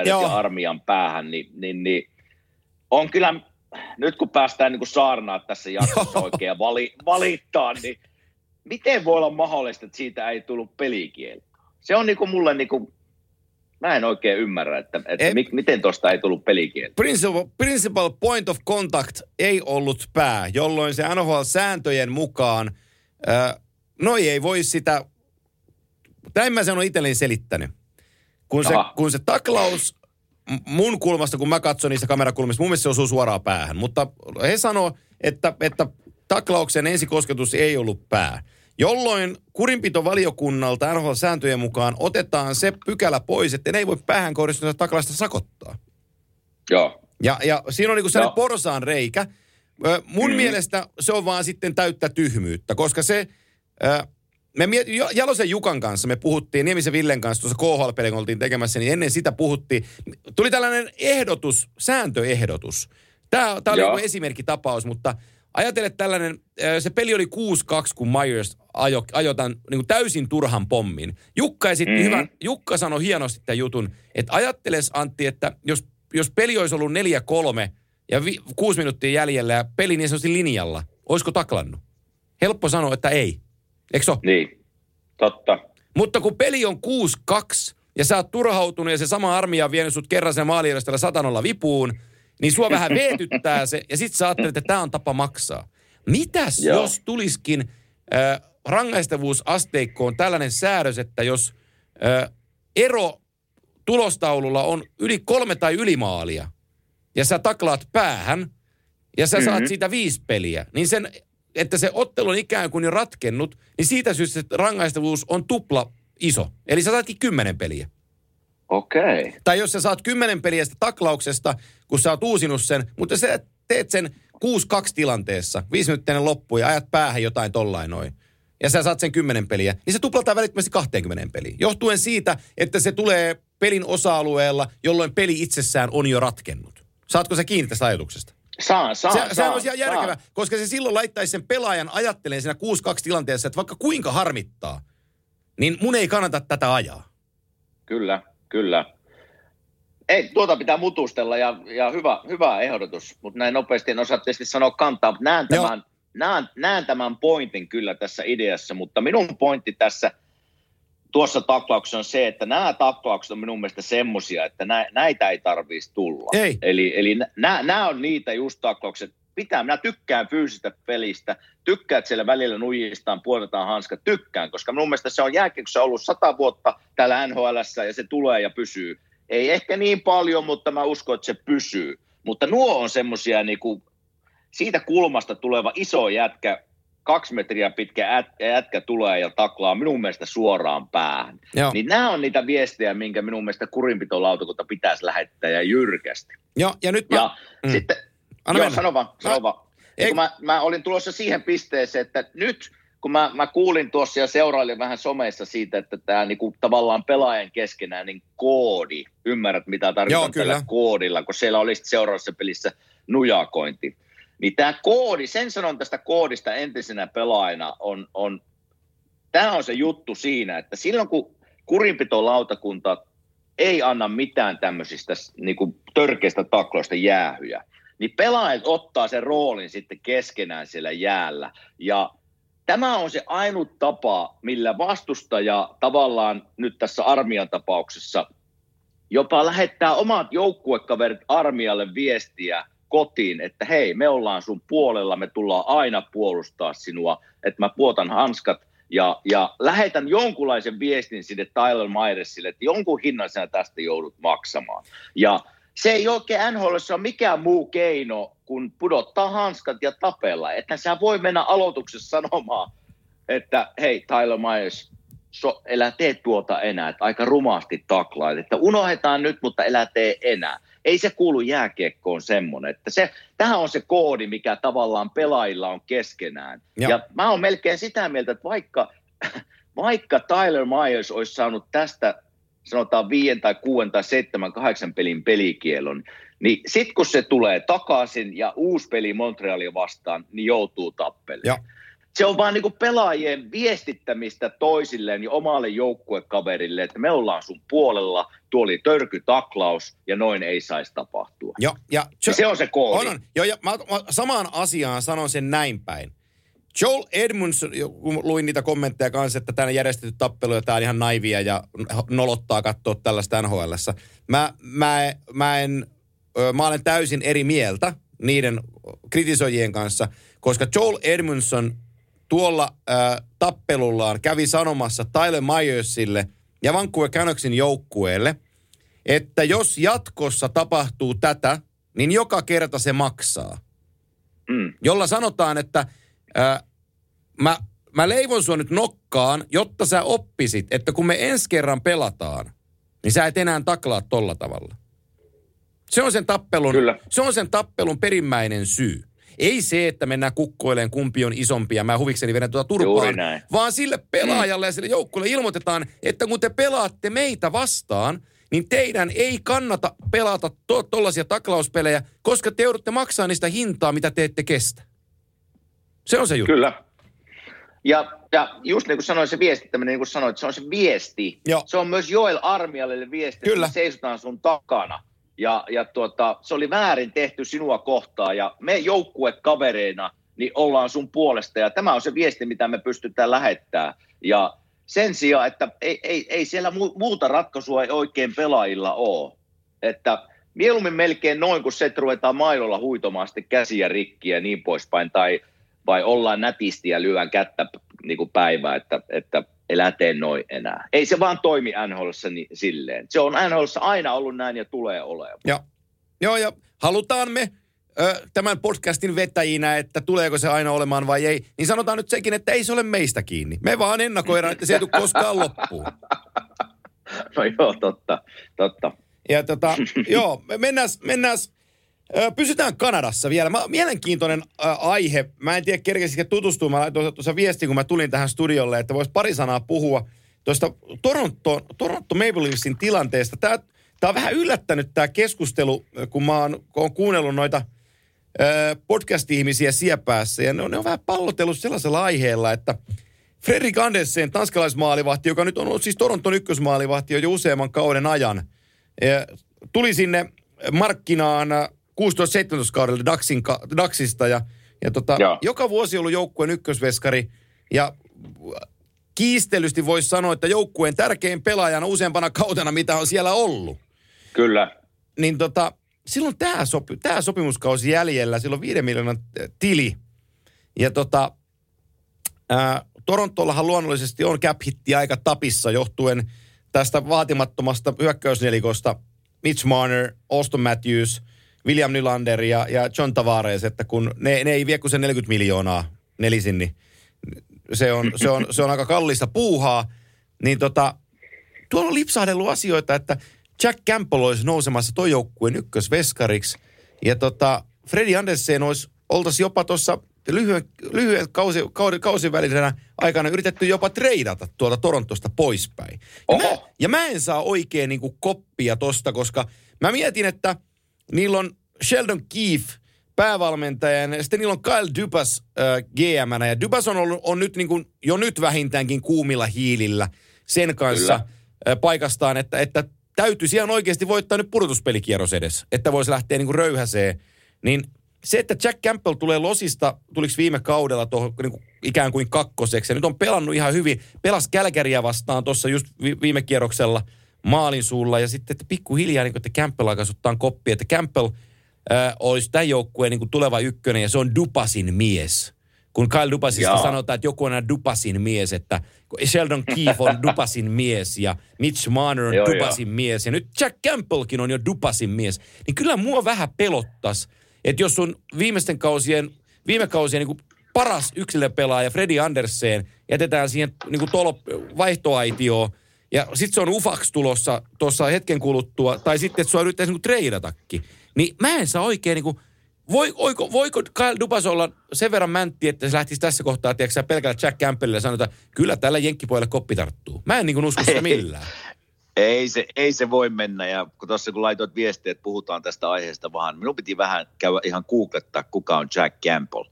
Joo. ja Armian päähän, niin, niin, niin on kyllä, nyt kun päästään niin kuin saarnaa tässä jaksossa Joo. oikein ja vali, valittaa, niin miten voi olla mahdollista, että siitä ei tullut pelikieltä? Se on niinku mulle niinku, mä en oikein ymmärrä, että, että Ei- mi, miten tosta ei tullut pelikieltä. Principal, principal point of contact ei ollut pää, jolloin se NHL-sääntöjen mukaan, äh, noi ei voi sitä, näin mä sen on itselleni selittänyt. Kun se, kun se taklaus mun kulmasta, kun mä katson niistä kamerakulmista, mun mielestä se osuu suoraan päähän. Mutta he sanoo, että, että taklauksen ensikosketus ei ollut pää. Jolloin kurinpitovaliokunnalta NHL-sääntöjen mukaan otetaan se pykälä pois, että ne ei voi päähän kohdistunutta taklausta sakottaa. Joo. Ja, ja siinä on niinku sellainen No. porsaan reikä. Mun mm. mielestä se on vaan sitten täyttä tyhmyyttä, koska se... Me miet, Jalosen Jukan kanssa me puhuttiin, Niemisen Villen kanssa tuossa KHL-pelin kun oltiin tekemässä, niin ennen sitä puhuttiin. Tuli tällainen ehdotus, sääntöehdotus. Tämä, tämä oli joku esimerkkitapaus, mutta ajatele tällainen, ö, se peli oli 6-2, kun Myers ajo, ajoi tämän niin kuin täysin turhan pommin. Jukka esitti Mhm. mm-hmm. hyvän, Jukka sanoi hienosti tämän jutun, että ajatteles Antti, että jos, jos peli olisi ollut 4-3 ja vi, kuusi minuuttia jäljellä ja peli niin sanotusti linjalla, olisiko taklannut? Helppo sanoa, että ei. Eikö se? Niin, totta. Mutta kun peli on 6-2 ja sä oot turhautunut ja se sama armia on vienyt sut kerran sen maalierostella satanolla vipuun, niin sua vähän veetyttää se ja sit sä ajattelet, että tämä on tapa maksaa. Mitäs Joo. jos tuliskin äh, rangaistavuusasteikkoon tällainen säädös, että jos äh, ero tulostaululla on yli kolme tai ylimaalia ja sä taklaat päähän ja sä mm-hmm. saat siitä viisi peliä, niin sen, että se ottelu on ikään kuin jo ratkennut, niin siitä syystä rangaistavuus on tupla iso. Eli sä saatkin kymmenen peliä. Okei. Okay. Tai jos sä saat kymmenen peliä taklauksesta, kun sä oot uusinut sen, mutta sä teet sen 6-2 tilanteessa, viisi minuuttinen loppu ja ajat päähän jotain tollain noin. Ja sä saat sen kymmenen peliä, niin se tuplataan välittömästi 20 peliä. Johtuen siitä, että se tulee pelin osa-alueella, jolloin peli itsessään on jo ratkennut. Saatko sä kiinni tästä ajatuksesta? Saan, saan, Se, saan, sehän olisi ihan saan. järkevä, koska se silloin laittaisi sen pelaajan ajattelemaan siinä 6-2 tilanteessa, että vaikka kuinka harmittaa, niin mun ei kannata tätä ajaa. Kyllä, kyllä. Ei, tuota pitää mutustella ja, ja hyvä, hyvä ehdotus, mutta näin nopeasti en osaa tietysti sanoa kantaa, mutta näen tämän, näen, näen tämän pointin kyllä tässä ideassa, mutta minun pointti tässä tuossa taklauksessa on se, että nämä taklaukset on minun mielestä semmosia, että nä, näitä ei tarvitsisi tulla. Ei. Eli, eli nämä on niitä just taklaukset, pitää, minä tykkään fyysistä pelistä, tykkään, että siellä välillä nujistaan, puoletaan hanskat, tykkään, koska minun mielestä se on jääkiekossa ollut sata vuotta täällä nhl ja se tulee ja pysyy. Ei ehkä niin paljon, mutta mä uskon, että se pysyy. Mutta nuo on semmoisia niinku, siitä kulmasta tuleva iso jätkä, kaksi metriä pitkä ät- jätkä tulee ja taklaa minun mielestä suoraan päähän. Joo. Niin nämä on niitä viestejä, minkä minun mielestä kurinpitolautakunta pitäisi lähettää ja jyrkästi. Joo, ja nyt mä... Ja mm. sitten, Anna joo, mennä. sano vaan, sano Mä- vaan. Ei- mä, mä, olin tulossa siihen pisteeseen, että nyt kun mä, mä kuulin tuossa ja seurailin vähän somessa siitä, että tämä niinku, tavallaan pelaajan keskenään niin koodi, ymmärrät mitä Joo, kyllä. tällä koodilla, kun siellä oli seuraavassa pelissä nujakointi. Niin tämä koodi, sen sanon tästä koodista entisenä pelaajana, on, on tämä on se juttu siinä, että silloin kun kurinpitolautakunta ei anna mitään tämmöisistä niin kuin törkeistä takloista jäähyjä, niin pelaajat ottaa sen roolin sitten keskenään siellä jäällä. Ja tämä on se ainut tapa, millä vastustaja tavallaan nyt tässä armian tapauksessa jopa lähettää omat joukkuekaverit armialle viestiä kotiin, että hei, me ollaan sun puolella, me tullaan aina puolustaa sinua, että mä puotan hanskat ja, ja lähetän jonkunlaisen viestin sinne Tyler Myersille, että jonkun hinnan sinä tästä joudut maksamaan. Ja se ei oikein NHL ole mikään muu keino kuin pudottaa hanskat ja tapella. Että sä voi mennä aloituksessa sanomaan, että hei Tyler Myers, so, elä tee tuota enää, että aika rumasti taklaat, että unohdetaan nyt, mutta elä tee enää. Ei se kuulu jääkiekkoon semmoinen, että se, tähän on se koodi, mikä tavallaan pelaajilla on keskenään. Joo. Ja mä oon melkein sitä mieltä, että vaikka, vaikka Tyler Myers olisi saanut tästä sanotaan viien tai kuuden tai seitsemän, kahdeksan pelin pelikielon, niin sitten kun se tulee takaisin ja uusi peli Montrealia vastaan, niin joutuu tappelemaan. Joo. Se on vaan niinku pelaajien viestittämistä toisilleen ja omalle joukkuekaverille, että me ollaan sun puolella, tuo oli törkytaklaus ja noin ei saisi tapahtua. Joo, ja Ja se on se koodi. On, on. Joo, ja mä, mä samaan asiaan sanon sen näin päin. Joel Edmundson, kun luin niitä kommentteja kanssa, että tämä järjestetty tappelu ja tämä on ihan naivia ja nolottaa katsoa tällaista NHLssä. Mä, mä, mä, en, mä olen täysin eri mieltä niiden kritisoijien kanssa, koska Joel Edmundson tuolla äh, tappelullaan kävi sanomassa Tyler Myersille ja Vancouver Canucksin joukkueelle, että jos jatkossa tapahtuu tätä, niin joka kerta se maksaa. Mm. Jolla sanotaan, että äh, mä, mä leivon sua nyt nokkaan, jotta sä oppisit, että kun me ensi kerran pelataan, niin sä et enää taklaa tolla tavalla. Se on sen tappelun, Kyllä. se on sen tappelun perimmäinen syy. Ei se, että mennään kukkoileen kumpi on isompi ja mä huvikseni vedän tuota turpaan, vaan sille pelaajalle ja sille joukkueelle ilmoitetaan, että kun te pelaatte meitä vastaan, niin teidän ei kannata pelata tuollaisia to, taklauspelejä, koska te joudutte maksaa niistä hintaa, mitä te ette kestä. Se on se juttu. Kyllä. Ja, ja just niin kuin sanoin se viestittäminen, niin kuin sanoit, se on se viesti. Joo. Se on myös Joel Armialle viesti, Kyllä. että seisotaan sun takana. Ja, ja tuota, se oli väärin tehty sinua kohtaan ja me joukkuekavereina niin ollaan sun puolesta ja tämä on se viesti, mitä me pystytään lähettämään. Ja sen sijaan, että ei, ei, ei siellä mu- muuta ratkaisua ei oikein pelaajilla ole. Että mieluummin melkein noin, kun se, että ruvetaan mailolla huitomaan sitten käsiä rikkiä ja niin poispäin, tai vai ollaan nätisti ja lyön kättä niin kuin päivää, että, että elää tee noin enää. Ei se vaan toimi NHLssä niin, silleen. Se on NHLssä aina ollut näin ja tulee olemaan. Ja, joo, ja halutaan me ö, tämän podcastin vetäjinä, että tuleeko se aina olemaan vai ei, niin sanotaan nyt sekin, että ei se ole meistä kiinni. Me vaan ennakoidaan, että se ei tule koskaan loppuun. No joo, totta, totta. Ja tota, joo, mennään, mennään pysytään Kanadassa vielä. Mä, mielenkiintoinen aihe. Mä en tiedä, kerkesikö tutustua. Mä laitoin tuossa viesti, kun mä tulin tähän studiolle, että vois pari sanaa puhua tuosta Toronto, Toronto Maple Leafsin tilanteesta. Tää, tää on vähän yllättänyt tämä keskustelu, kun mä oon, kun oon kuunnellut noita ö, podcast-ihmisiä siepäässä. Ja ne on, ne on vähän pallotellut sellaisella aiheella, että Fredrik Andersen, tanskalaismaalivahti, joka nyt on ollut siis Toronton ykkösmaalivahti jo useamman kauden ajan, ja tuli sinne markkinaan 16-17 kaudella Daxin, Daxista ja, ja tota, Joo. joka vuosi ollut joukkueen ykkösveskari ja kiistelysti voisi sanoa, että joukkueen tärkein pelaajana useampana kautena, mitä on siellä ollut. Kyllä. Niin tota, silloin tämä sopi, tää sopimuskausi jäljellä, silloin 5 miljoonan tili. Ja tota, ää, Torontollahan luonnollisesti on cap hitti aika tapissa johtuen tästä vaatimattomasta hyökkäysnelikosta Mitch Marner, Auston Matthews, William Nylander ja, ja John Tavares, että kun ne, ne ei vie kuin sen 40 miljoonaa nelisin, niin se on, se on, se on aika kallista puuhaa. Niin tota, tuolla on lipsahdellut asioita, että Jack Campbell olisi nousemassa toi joukkueen ykkösveskariksi. Ja tota, Freddy Andersen olisi, oltaisiin jopa tuossa lyhyen, lyhyen kausi, kausi, kausivälisenä aikana yritetty jopa treidata tuolta Torontosta poispäin. Ja mä, ja mä en saa oikein niin kuin koppia tosta, koska mä mietin, että niillä on Sheldon Keefe päävalmentajana ja sitten niillä on Kyle Dubas äh, GMnä. Ja Dubas on, ollut, on nyt niin kuin, jo nyt vähintäänkin kuumilla hiilillä sen kanssa Kyllä. äh, paikastaan, että, että täytyisi ihan oikeasti voittaa nyt pudotuspelikierros edes, että voisi lähteä niin kuin röyhäseen. Niin se, että Jack Campbell tulee Losista, tuliko viime kaudella tuohon niin kuin ikään kuin kakkoseksi, ja nyt on pelannut ihan hyvin. Pelas Kälkäriä vastaan tuossa just vi- viime kierroksella maalin suulla, ja sitten että pikkuhiljaa, niin kuin, että Campbell alkaisi ottaa koppi, että Campbell äh, olisi tämän joukkueen niin kuin tuleva ykkönen, ja se on Dupasin mies. Kun Kyle Dupasista Jaa. sanotaan, että joku on aina Dupasin mies, että Sheldon Keefe on Dupasin mies, ja Mitch Marner on Joo, joo. Dupasin mies, ja nyt Jack Campbellkin on jo Dupasin mies. Niin kyllä mua vähän pelottas, että jos sun viimeisten kausien, viime kausien niin kuin paras yksilöpelaaja Freddy Andersen jätetään siihen niin kuin tolo, vaihtoaitioon, ja sitten se on ufaksi tulossa tuossa hetken kuluttua, tai sitten, että sua yrittäisi niin treidatakin. Niin mä en saa oikein niin kuin, voi, voiko, voiko Kyle Dubas olla sen verran mäntti, että se lähtisi tässä kohtaa, tiedätkö sä, pelkällä Jack Campbellille ja sanotaan, kyllä tällä jenkkipojalle koppi tarttuu. Mä en niin usko sitä millään. Ei se, ei se voi mennä ja kun tuossa kun laitoit viestiä, että puhutaan tästä aiheesta vähän, minun piti vähän käydä ihan googlettaa, kuka on Jack Campbell.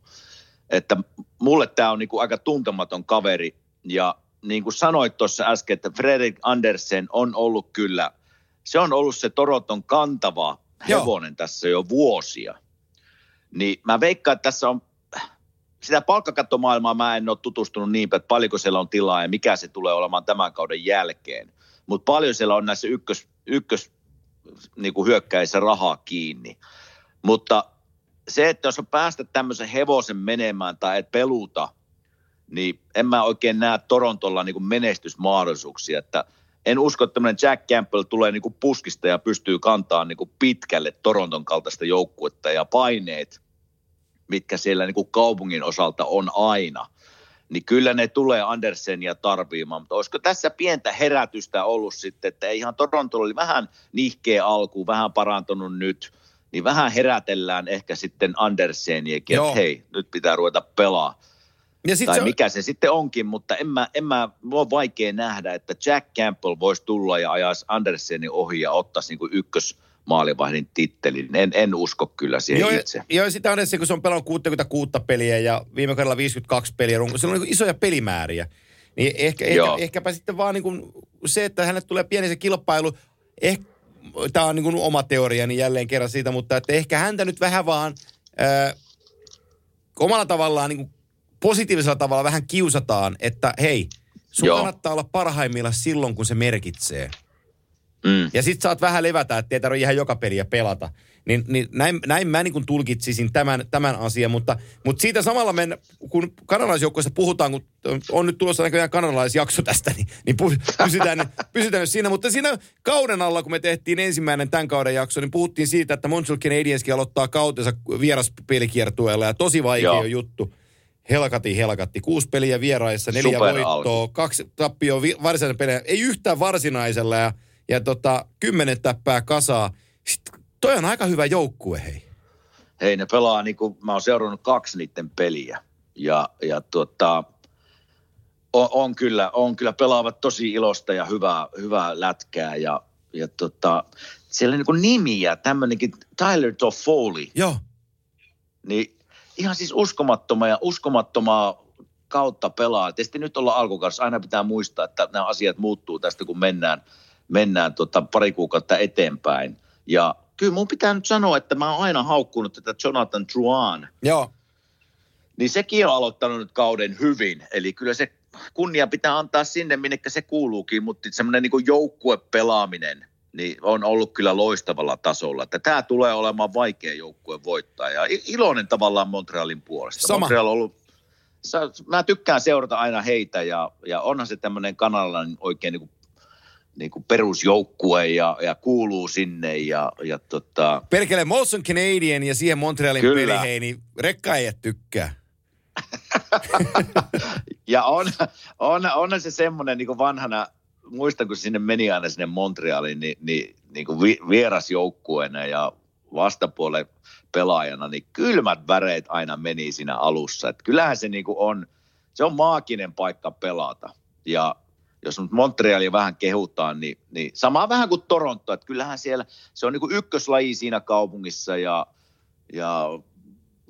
Että mulle tämä on niinku aika tuntematon kaveri ja niin kuin sanoit tuossa äsken, että Fredrik Andersen on ollut kyllä, se on ollut se Toronton kantava Joo. hevonen tässä jo vuosia. Niin mä veikkaan, että tässä on, sitä palkkakattomaailmaa mä en ole tutustunut niin, että paljonko siellä on tilaa ja mikä se tulee olemaan tämän kauden jälkeen. Mutta paljon siellä on näissä ykkös, ykkös niin kuin hyökkäissä rahaa kiinni. Mutta se, että jos on päästä tämmöisen hevosen menemään tai et peluta, niin en mä oikein näe Torontolla niin kuin menestysmahdollisuuksia. Että en usko, että tämmöinen Jack Campbell tulee niin kuin puskista ja pystyy kantaa niin kuin pitkälle Toronton kaltaista joukkuetta ja paineet, mitkä siellä niin kuin kaupungin osalta on aina, niin kyllä ne tulee Andersenia tarviimaan. Mutta olisiko tässä pientä herätystä ollut sitten, että ihan Toronto oli vähän nihkeä alku, vähän parantunut nyt, niin vähän herätellään ehkä sitten Anderseniakin, että hei, nyt pitää ruveta pelaa. Ja sit tai se on... mikä se sitten onkin, mutta en mä, en mä, ole vaikea nähdä, että Jack Campbell voisi tulla ja ajaisi Andersenin ohi ja ottaisi niin kuin ykkös maalivahdin tittelin. En, en usko kyllä siihen joo, itse. Joo, sitä on kun se on pelannut 66 peliä ja viime kaudella 52 peliä. Se on niin isoja pelimääriä. Niin ehkä, ehkä, ehkäpä sitten vaan niin kuin se, että hänet tulee pieni se kilpailu. Eh, Tämä on niin kuin oma teoriani jälleen kerran siitä, mutta että ehkä häntä nyt vähän vaan äh, omalla tavallaan niin kuin positiivisella tavalla vähän kiusataan, että hei, sun Joo. kannattaa olla parhaimmilla silloin, kun se merkitsee. Mm. Ja sit saat vähän levätä, että ei tarvitse ihan joka peliä pelata. Niin, niin näin, näin mä niin tulkitsisin tämän, tämän asian, mutta, mutta siitä samalla men, kun kanalaisjoukkoissa puhutaan, kun on nyt tulossa näköjään kanalaisjakso tästä, niin, niin pysytään, pysytään siinä. Mutta siinä kauden alla, kun me tehtiin ensimmäinen tämän kauden jakso, niin puhuttiin siitä, että Montreal Canadienskin aloittaa kautensa vieraspelikiertueella ja tosi vaikea Joo. juttu. Helkati, helkatti. Kuusi peliä vieraissa, neljä Super voittoa, alku. kaksi tappioa varsinainen peliä. Ei yhtään varsinaisella ja ja tota, kymmenen täppää kasaa. Sitten toi on aika hyvä joukkue, hei. Hei, ne pelaa, niin kuin, mä oon seurannut kaksi niiden peliä. Ja, ja tota, on, on, kyllä, on kyllä pelaavat tosi ilosta ja hyvää, hyvää lätkää. Ja, ja tota, siellä on niin nimiä, tämmöinenkin Tyler Toffoli. Joo. Niin ihan siis uskomattomaa ja uskomattomaa kautta pelaa. Tietysti nyt ollaan alkukaudessa, aina pitää muistaa, että nämä asiat muuttuu tästä, kun mennään – mennään tota pari kuukautta eteenpäin. Ja kyllä mun pitää nyt sanoa, että mä oon aina haukkunut tätä Jonathan Truan. Joo. Niin sekin on aloittanut nyt kauden hyvin. Eli kyllä se kunnia pitää antaa sinne, minne se kuuluukin, mutta semmoinen niin joukkuepelaaminen niin on ollut kyllä loistavalla tasolla. Että tämä tulee olemaan vaikea joukkue voittaa ja iloinen tavallaan Montrealin puolesta. Sama. Montreal on ollut, mä tykkään seurata aina heitä ja, ja onhan se tämmöinen kanalainen oikein niin kuin niin kuin perusjoukkue ja, ja kuuluu sinne. Ja, ja tota... Perkele Molson Canadian ja siihen Montrealin Kyllä. peli, hei, niin rekka ei tykkää. ja on, on, on se semmoinen niin vanhana, muistan kun sinne meni aina sinne Montrealiin, niin, niin, niin kuin vi, vierasjoukkueena ja vastapuolen pelaajana, niin kylmät väreet aina meni siinä alussa. Et kyllähän se niin kuin on, se on maaginen paikka pelata. Ja jos nyt Montrealia vähän kehutaan, niin, niin sama vähän kuin Toronto, että kyllähän siellä se on niin kuin ykköslaji siinä kaupungissa ja, ja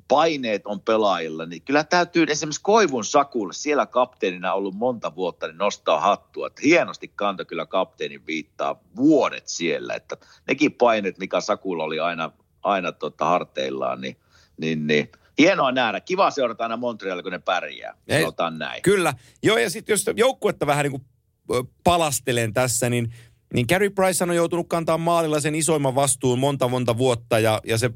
paineet on pelaajilla, niin kyllä täytyy esimerkiksi Koivun Sakulle, siellä kapteenina ollut monta vuotta, niin nostaa hattua. Että hienosti kanto kyllä kapteenin viittaa vuodet siellä, että nekin paineet, mikä Sakulla oli aina, aina tota harteillaan, niin, niin, niin hienoa nähdä. Kiva seurata aina Montrealilla, kun ne pärjää. Ei, näin. Kyllä. Joo, ja sitten jos joukkuetta vähän niin kuin palastelen tässä, niin, niin Gary Price on joutunut kantaa maalilla sen isoimman vastuun monta monta vuotta ja, ja se,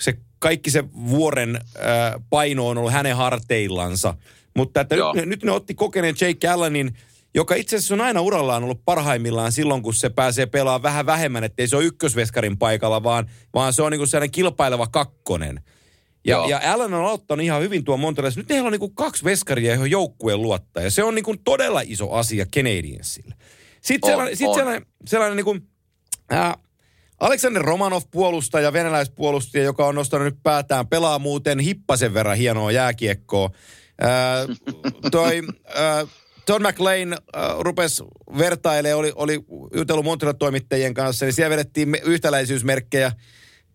se kaikki se vuoren äh, paino on ollut hänen harteillansa. Mutta että nyt, nyt ne otti kokeneen Jake Allenin, joka itse asiassa on aina urallaan ollut parhaimmillaan silloin, kun se pääsee pelaamaan vähän vähemmän, ettei se ole ykkösveskarin paikalla, vaan, vaan se on niin kuin sellainen kilpaileva kakkonen. Ja, ja Allen on aloittanut ihan hyvin tuo Montrealissa. Nyt heillä on niinku kaksi veskaria, johon joukkueen luottaa. Ja se on niinku todella iso asia Canadiensille. Sitten on, sellainen, sit sellainen, sellainen niinku, äh, Aleksander Romanov puolustaja, venäläispuolustaja, joka on nostanut nyt päätään, pelaa muuten hippasen verran hienoa jääkiekkoa. Äh, toi äh, Don McLean äh, rupesi vertailemaan, oli, oli jutellut Montreal-toimittajien kanssa, niin siellä vedettiin yhtäläisyysmerkkejä –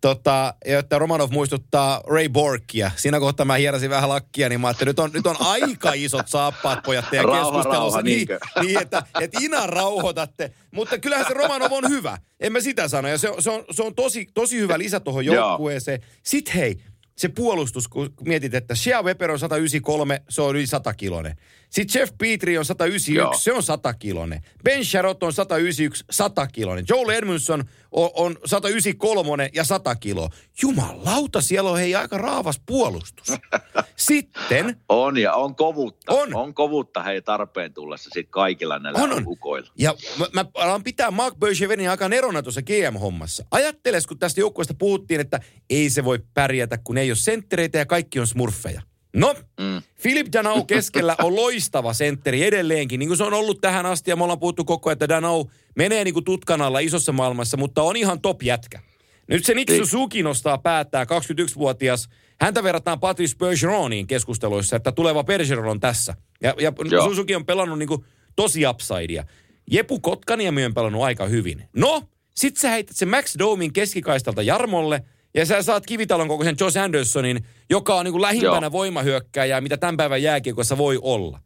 Tota, että Romanov muistuttaa Ray Borkia. Siinä kohtaa mä hierasin vähän lakkia, niin mä ajattelin, nyt on, nyt on aika isot saappaat pojat teidän rauha, keskustelussa. Rauha, niin, niin, että, että ina rauhoitatte. Mutta kyllähän se Romanov on hyvä. En mä sitä sano. Ja se, se, on, se on tosi, tosi hyvä lisä tuohon joukkueeseen. Sitten hei, se puolustus, kun mietit, että Shea Weber on 193, se on yli 100 kilonen. Sitten Jeff Petri on 191, Joo. se on 100 kilonen. Ben Sharot on 191, 100 kilonen. Joel Edmundson on, on 193 ja 100 kiloa. Jumalauta, siellä on hei aika raavas puolustus. Sitten... On ja on kovuutta. On. On kovuutta hei tarpeen tullessa sitten kaikilla näillä on, on. ukoilla. Ja mä, mä alan pitää Mark Bergevenin aika nerona tuossa GM-hommassa. Ajatteles, kun tästä joukkueesta puhuttiin, että ei se voi pärjätä, kun ei ole senttereitä ja kaikki on smurfeja. No, mm. Philip Danau keskellä on loistava sentteri edelleenkin, niin kuin se on ollut tähän asti, ja me ollaan puhuttu koko ajan, että Danau menee niin kuin tutkan alla isossa maailmassa, mutta on ihan top jätkä. Nyt se Nick. Suzuki nostaa päättää, 21-vuotias. Häntä verrataan Patrice Bergeroniin keskusteluissa, että tuleva Bergeron on tässä. Ja, ja Suzuki on pelannut niin kuin tosi upsidea. Jepu Kotkaniemi on pelannut aika hyvin. No, sit sä heität se Max Domin keskikaistalta Jarmolle, ja sä saat kivitalon kokoisen Josh Andersonin, joka on niin kuin lähimpänä Joo. voimahyökkääjää, mitä tämän päivän jääkiekossa voi olla.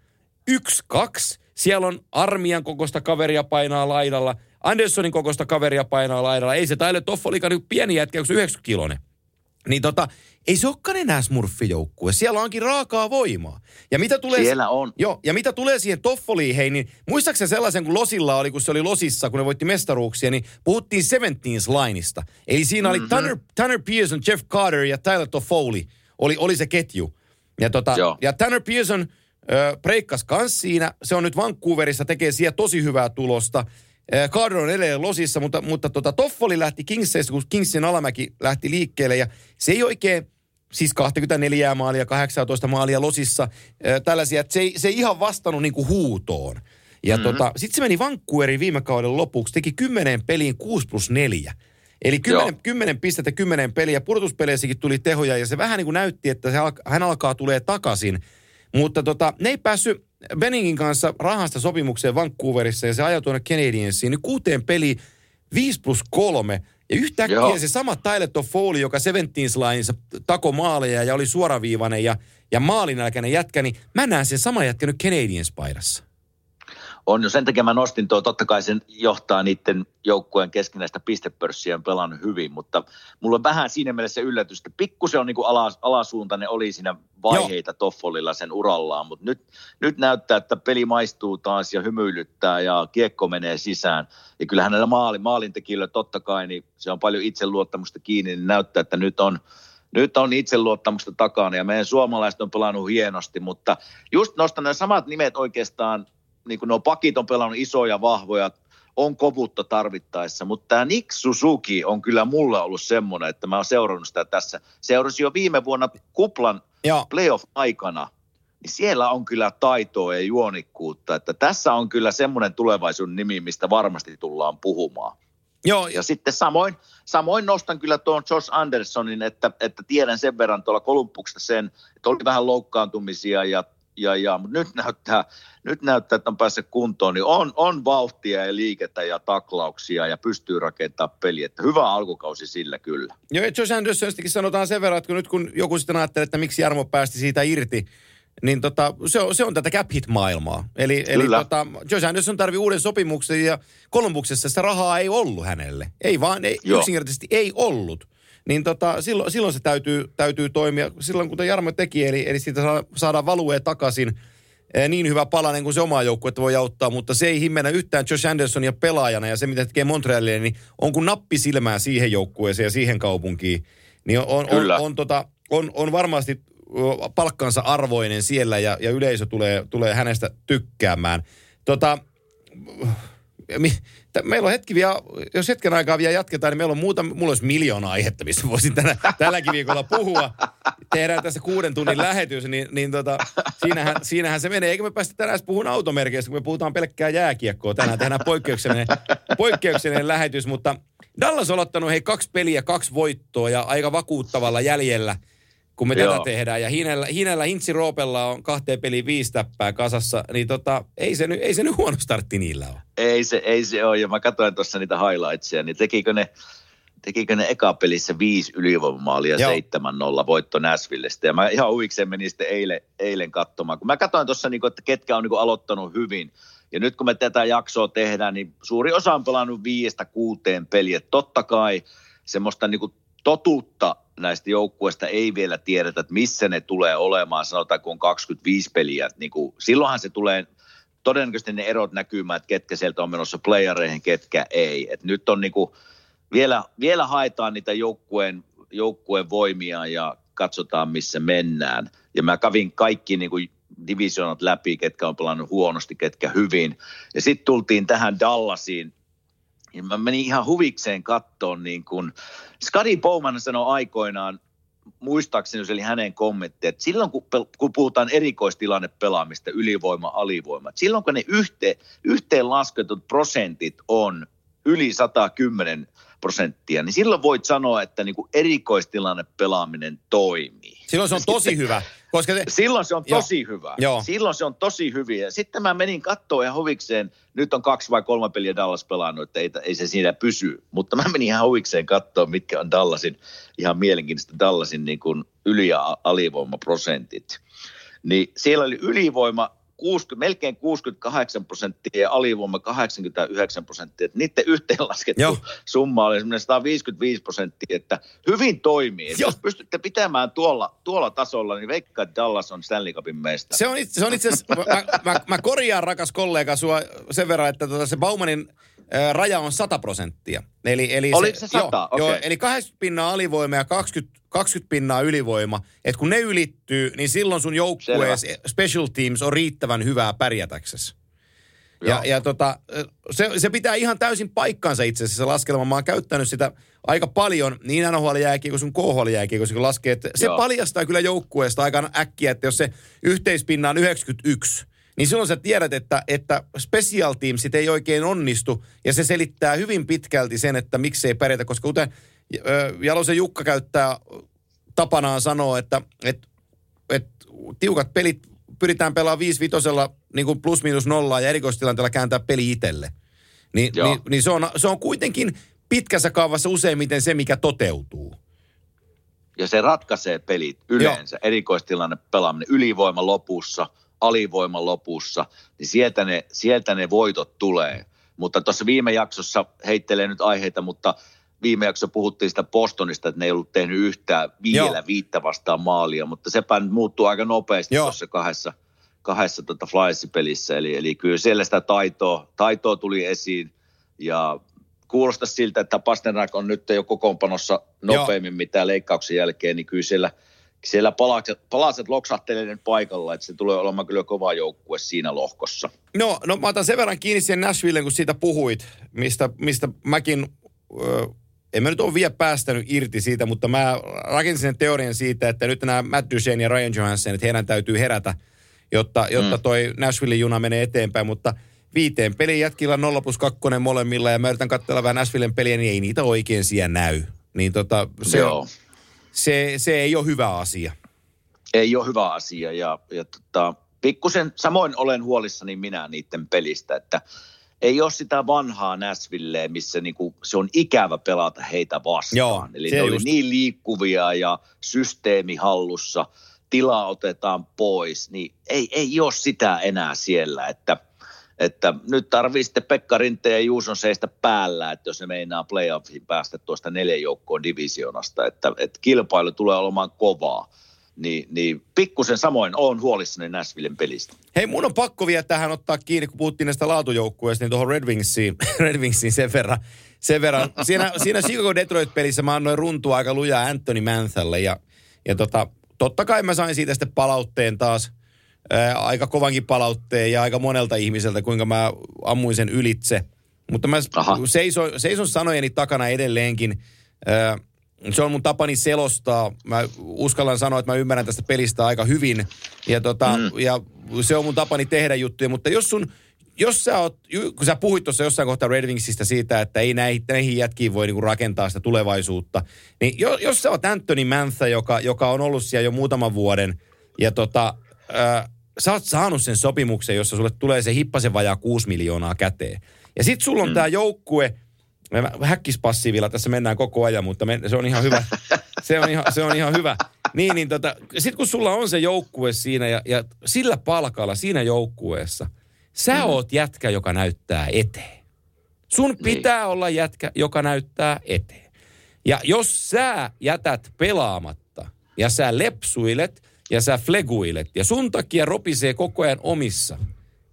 Yksi, kaksi. Siellä on armian kokoista kaveria painaa laidalla. Andersonin kokoista kaveria painaa laidalla. Ei se Tyler Toffolikaan niin pieni jätkä, kun se 90 kilonen. Niin tota, ei se olekaan enää smurfijoukkue. Siellä onkin raakaa voimaa. Ja mitä tulee, Siellä on. Joo, ja mitä tulee siihen Toffoliin, hei, niin muistaakseni sellaisen, kun Losilla oli, kun se oli Losissa, kun ne voitti mestaruuksia, niin puhuttiin 17 lineista. Eli siinä oli mm-hmm. Tanner, Tanner Pearson, Jeff Carter ja Tyler Toffoli oli, oli se ketju. Ja, tota, ja Tanner Pearson ö, breikkas kans siinä. Se on nyt Vancouverissa, tekee siellä tosi hyvää tulosta. Carter on edelleen losissa, mutta, mutta tota, Toffoli lähti Kingsseista, kun Kingsin alamäki lähti liikkeelle. Ja se ei oikein, siis 24 maalia, 18 maalia losissa, äh, tällaisia, että se ei, se ei ihan vastannut niinku huutoon. Ja mm-hmm. tota, sitten se meni Vancouveriin viime kauden lopuksi, teki 10 peliin 6 plus 4. Eli 10, 10 pistettä, 10 peliä. Pudotuspeleissäkin tuli tehoja ja se vähän niin kuin näytti, että se alka, hän alkaa tulee takaisin. Mutta tota, ne ei päässyt Benningin kanssa rahasta sopimukseen Vancouverissa ja se ajoi tuonne Canadiensiin. Niin kuuteen peli 5 plus 3. Ja yhtäkkiä Joo. se sama Tyler Toffoli, joka 17 lainissa tako maaleja ja oli suoraviivainen ja, ja maalinälkäinen jätkä, niin mä näen sen sama jätkä nyt Canadiens paidassa on jo sen takia mä nostin tuo, totta kai sen johtaa niiden joukkueen keskinäistä pistepörssiä on pelannut hyvin, mutta mulla on vähän siinä mielessä yllätystä. Pikkusen on niin kuin alas, alasuuntainen oli siinä vaiheita Joo. Toffolilla sen urallaan, mutta nyt, nyt näyttää, että peli maistuu taas ja hymyilyttää ja kiekko menee sisään. Ja kyllä hänellä maali, maalintekijöillä totta kai, niin se on paljon itseluottamusta kiinni, niin näyttää, että nyt on, nyt on itseluottamusta takana ja meidän suomalaiset on pelannut hienosti, mutta just nostan nämä samat nimet oikeastaan niin kuin nuo pakit on pelannut isoja, vahvoja, on kovutta tarvittaessa, mutta tämä Nick Suzuki on kyllä mulla ollut semmoinen, että mä oon seurannut sitä tässä. Seurasin jo viime vuonna kuplan Joo. playoff-aikana, niin siellä on kyllä taitoa ja juonikkuutta, että tässä on kyllä semmoinen tulevaisuuden nimi, mistä varmasti tullaan puhumaan. Joo. Ja sitten samoin, samoin nostan kyllä tuon Josh Andersonin, että, että tiedän sen verran tuolla Kolumbuksesta sen, että oli vähän loukkaantumisia ja ja, ja mutta nyt näyttää, nyt näyttää, että on päässyt kuntoon, niin on, on vauhtia ja liikettä ja taklauksia ja pystyy rakentamaan peliä. Että hyvä alkukausi sillä kyllä. Joo, ja Josh Andersonistakin sanotaan sen verran, että kun nyt kun joku sitten ajattelee, että miksi Jarmo päästi siitä irti, niin tota, se, on, se on tätä cap hit-maailmaa. Eli, eli tota, Josh Anderson tarvii uuden sopimuksen ja Kolumbuksessa sitä rahaa ei ollut hänelle. Ei vaan, ei, yksinkertaisesti ei ollut niin tota, silloin, silloin se täytyy, täytyy toimia, silloin kuten Jarmo teki, eli, eli siitä saadaan value takaisin niin hyvä palanen kuin se oma joukkue voi auttaa, mutta se ei himmennä yhtään Josh Andersonia pelaajana ja se, mitä tekee Montrealille, niin on kuin nappi silmää siihen joukkueeseen ja siihen kaupunkiin. Niin on, on, on, on, tota, on, on varmasti palkkansa arvoinen siellä ja, ja yleisö tulee, tulee hänestä tykkäämään. Tota, meillä on hetki vielä, jos hetken aikaa vielä jatketaan, niin meillä on muuta, mulla olisi miljoona aihetta, mistä voisin tänä, tälläkin viikolla puhua. Tehdään tässä kuuden tunnin lähetys, niin, niin tota, siinähän, siinähän se menee. Eikä me päästä tänään puhumaan automerkeistä, kun me puhutaan pelkkää jääkiekkoa. Tänään tehdään poikkeuksellinen, poikkeuksellinen lähetys, mutta Dallas on ottanut hei kaksi peliä, kaksi voittoa ja aika vakuuttavalla jäljellä – kun me Joo. tätä tehdään. Ja Hinellä, Hinellä Hintsi Roopella on kahteen peliin viisi täppää kasassa, niin tota, ei, se nyt, ei se nyt huono startti niillä ole. Ei se, ei se ole, ja mä katsoin tuossa niitä highlightsia, niin tekikö ne, tekikö ne eka pelissä viisi ylivoimamaalia 7-0 voitto Näsvillestä. Ja mä ihan uikseen menin sitten eilen, eilen katsomaan. Kun mä katsoin tuossa, niin että ketkä on niin aloittanut hyvin. Ja nyt kun me tätä jaksoa tehdään, niin suuri osa on pelannut viiestä kuuteen peliä. Totta kai semmoista niin kuin totuutta näistä joukkueista ei vielä tiedetä, että missä ne tulee olemaan, sanotaan kun on 25 peliä. Niin kuin, silloinhan se tulee todennäköisesti ne erot näkymään, että ketkä sieltä on menossa playereihin, ketkä ei. Et nyt on niin kuin, vielä, vielä haetaan niitä joukkueen, joukkueen voimia ja katsotaan, missä mennään. Ja mä kävin kaikki niin kuin divisionat läpi, ketkä on pelannut huonosti, ketkä hyvin. Ja sitten tultiin tähän Dallasiin, ja mä menin ihan huvikseen kattoon, niin kuin Skadi Bowman sanoi aikoinaan, muistaakseni se oli hänen kommentti, että silloin kun, pel- kun puhutaan erikoistilanne pelaamista, ylivoima, alivoima, silloin kun ne yhteen, yhteen lasketut prosentit on yli 110 prosenttia, niin silloin voit sanoa, että niin kuin erikoistilanne pelaaminen toimii. Silloin se on tosi hyvä. Koska se, Silloin se on Joo. tosi hyvä. Joo. Silloin se on tosi hyviä. Sitten mä menin kattoon ja huvikseen, nyt on kaksi vai kolme peliä Dallas pelannut, että ei, ei se siinä pysy. Mutta mä menin ihan huvikseen kattoon, mitkä on Dallasin, ihan mielenkiintoista Dallasin niin kuin yli- ja alivoimaprosentit. Niin siellä oli ylivoima 60, melkein 68 prosenttia ja alivoima 89 prosenttia. Että niiden yhteenlaskettu Joo. summa oli semmoinen 155 prosenttia, että hyvin toimii. Jos pystytte pitämään tuolla, tuolla tasolla, niin veikkaa, että Dallas on Stanley Cupin mestari. Se on itse, se on itse asiassa, mä, mä, mä, korjaan rakas kollega sua sen verran, että tota se Baumanin raja on 100 prosenttia. Eli, eli Oliko se 100? Joo, Okei. joo, eli 80 pinnaa alivoima ja 20, 20 pinnaa ylivoima. Et kun ne ylittyy, niin silloin sun joukkuees special teams on riittävän hyvää pärjätäksesi. Ja, Joo. ja tota, se, se pitää ihan täysin paikkansa itse asiassa se laskelma. Mä oon käyttänyt sitä aika paljon niin NHL-jääkiekossa kuin KHL-jääkiekossa, kun laskee, että se Joo. paljastaa kyllä joukkueesta aika äkkiä, että jos se yhteispinna on 91, niin silloin sä tiedät, että, että special teamsit ei oikein onnistu, ja se selittää hyvin pitkälti sen, että miksei pärjätä, koska kuten Jalosen Jukka käyttää tapanaan sanoa, että, että, että tiukat pelit pyritään pelaamaan 5 vitosella niin kuin plus miinus nollaa ja erikoistilanteella kääntää peli itselle. Niin, Joo. niin, niin se, on, se on kuitenkin pitkässä kaavassa useimmiten se, mikä toteutuu. Ja se ratkaisee pelit yleensä. Erikoistilanne pelaaminen, ylivoima lopussa, alivoima lopussa, niin sieltä ne, sieltä ne voitot tulee. Mutta tuossa viime jaksossa heittelee nyt aiheita, mutta viime jaksossa puhuttiin sitä Bostonista, että ne ei ollut tehnyt yhtään vielä Joo. viittä vastaan maalia, mutta sepä nyt muuttuu aika nopeasti Joo. tuossa kahdessa, kahdessa tota Flyers-pelissä. Eli, eli kyllä siellä sitä taitoa, taitoa tuli esiin ja kuulostaa siltä, että Pasternak on nyt jo kokoonpanossa nopeammin mitä leikkauksen jälkeen, niin kyllä siellä, siellä palaset, palaset loksahteleiden paikalla, että se tulee olemaan kyllä kova joukkue siinä lohkossa. No, no mä otan sen verran kiinni siihen Nashvilleen, kun siitä puhuit, mistä, mistä mäkin, ö, en mä nyt ole vielä päästänyt irti siitä, mutta mä rakensin sen teorian siitä, että nyt nämä Matt Duchene ja Ryan Johansson, että heidän täytyy herätä, jotta, jotta Mm. toi Nashvillen juna menee eteenpäin, mutta viiteen pelin jätkillä 0 plus 2 molemmilla ja mä yritän katsella vähän Nashvillen peliä, niin ei niitä oikein siellä näy. Niin tota, se, Joo. Se, se ei ole hyvä asia. Ei ole hyvä asia ja, ja tota, pikkusen samoin olen huolissani minä niiden pelistä, että ei ole sitä vanhaa Näsvilleä, missä niinku, se on ikävä pelata heitä vastaan. Joo, Eli ne oli just. niin liikkuvia ja systeemi hallussa, tilaa otetaan pois, niin ei, ei ole sitä enää siellä, että, että nyt tarvii sitten Pekka Rinteen ja Juuson seistä päällä, että jos ne meinaa playoffiin päästä tuosta neljän joukkoon divisionasta, että, että kilpailu tulee olemaan kovaa. Niin, niin pikkusen samoin on huolissani Nashvillen pelistä. Hei, mun on pakko vielä tähän ottaa kiinni, kun puhuttiin näistä laatujoukkueista, niin tuohon Red Wingsiin, Red Wingsiin sen verran. Sen verran. Siinä, siinä Chicago Detroit-pelissä mä annoin runtua aika lujaa Anthony Manthalle ja, ja tota, totta kai mä sain siitä sitten palautteen taas, ää, aika kovankin palautteen ja aika monelta ihmiseltä, kuinka mä ammuin sen ylitse. Mutta mä Aha. seison, seison sanojeni takana edelleenkin. Ää, se on mun tapani selostaa. Mä uskallan sanoa, että mä ymmärrän tästä pelistä aika hyvin. Ja, tota, mm. ja se on mun tapani tehdä juttuja. Mutta jos sun, jos sä oot, kun sä puhuit tuossa jossain kohtaa Red Wingsistä siitä, että ei näihin, näihin jätkiin voi niinku rakentaa sitä tulevaisuutta. Niin jos, jos sä oot Anthony Mantha, joka, joka on ollut siellä jo muutaman vuoden, ja tota, ää, sä oot saanut sen sopimuksen, jossa sulle tulee se hippasen vajaa 6 miljoonaa käteen. Ja sit sulla on mm. tää joukkue, me häkkispassiivilla tässä mennään koko ajan, mutta me, se on ihan hyvä. Se on ihan, se on ihan hyvä. Niin, niin tota, sit kun sulla on se joukkue siinä ja, ja sillä palkalla siinä joukkueessa, sä mm. oot jätkä, joka näyttää eteen. Sun pitää niin. olla jätkä, joka näyttää eteen. Ja jos sä jätät pelaamatta ja sä lepsuilet ja sä fleguilet ja sun takia ropisee koko ajan omissa,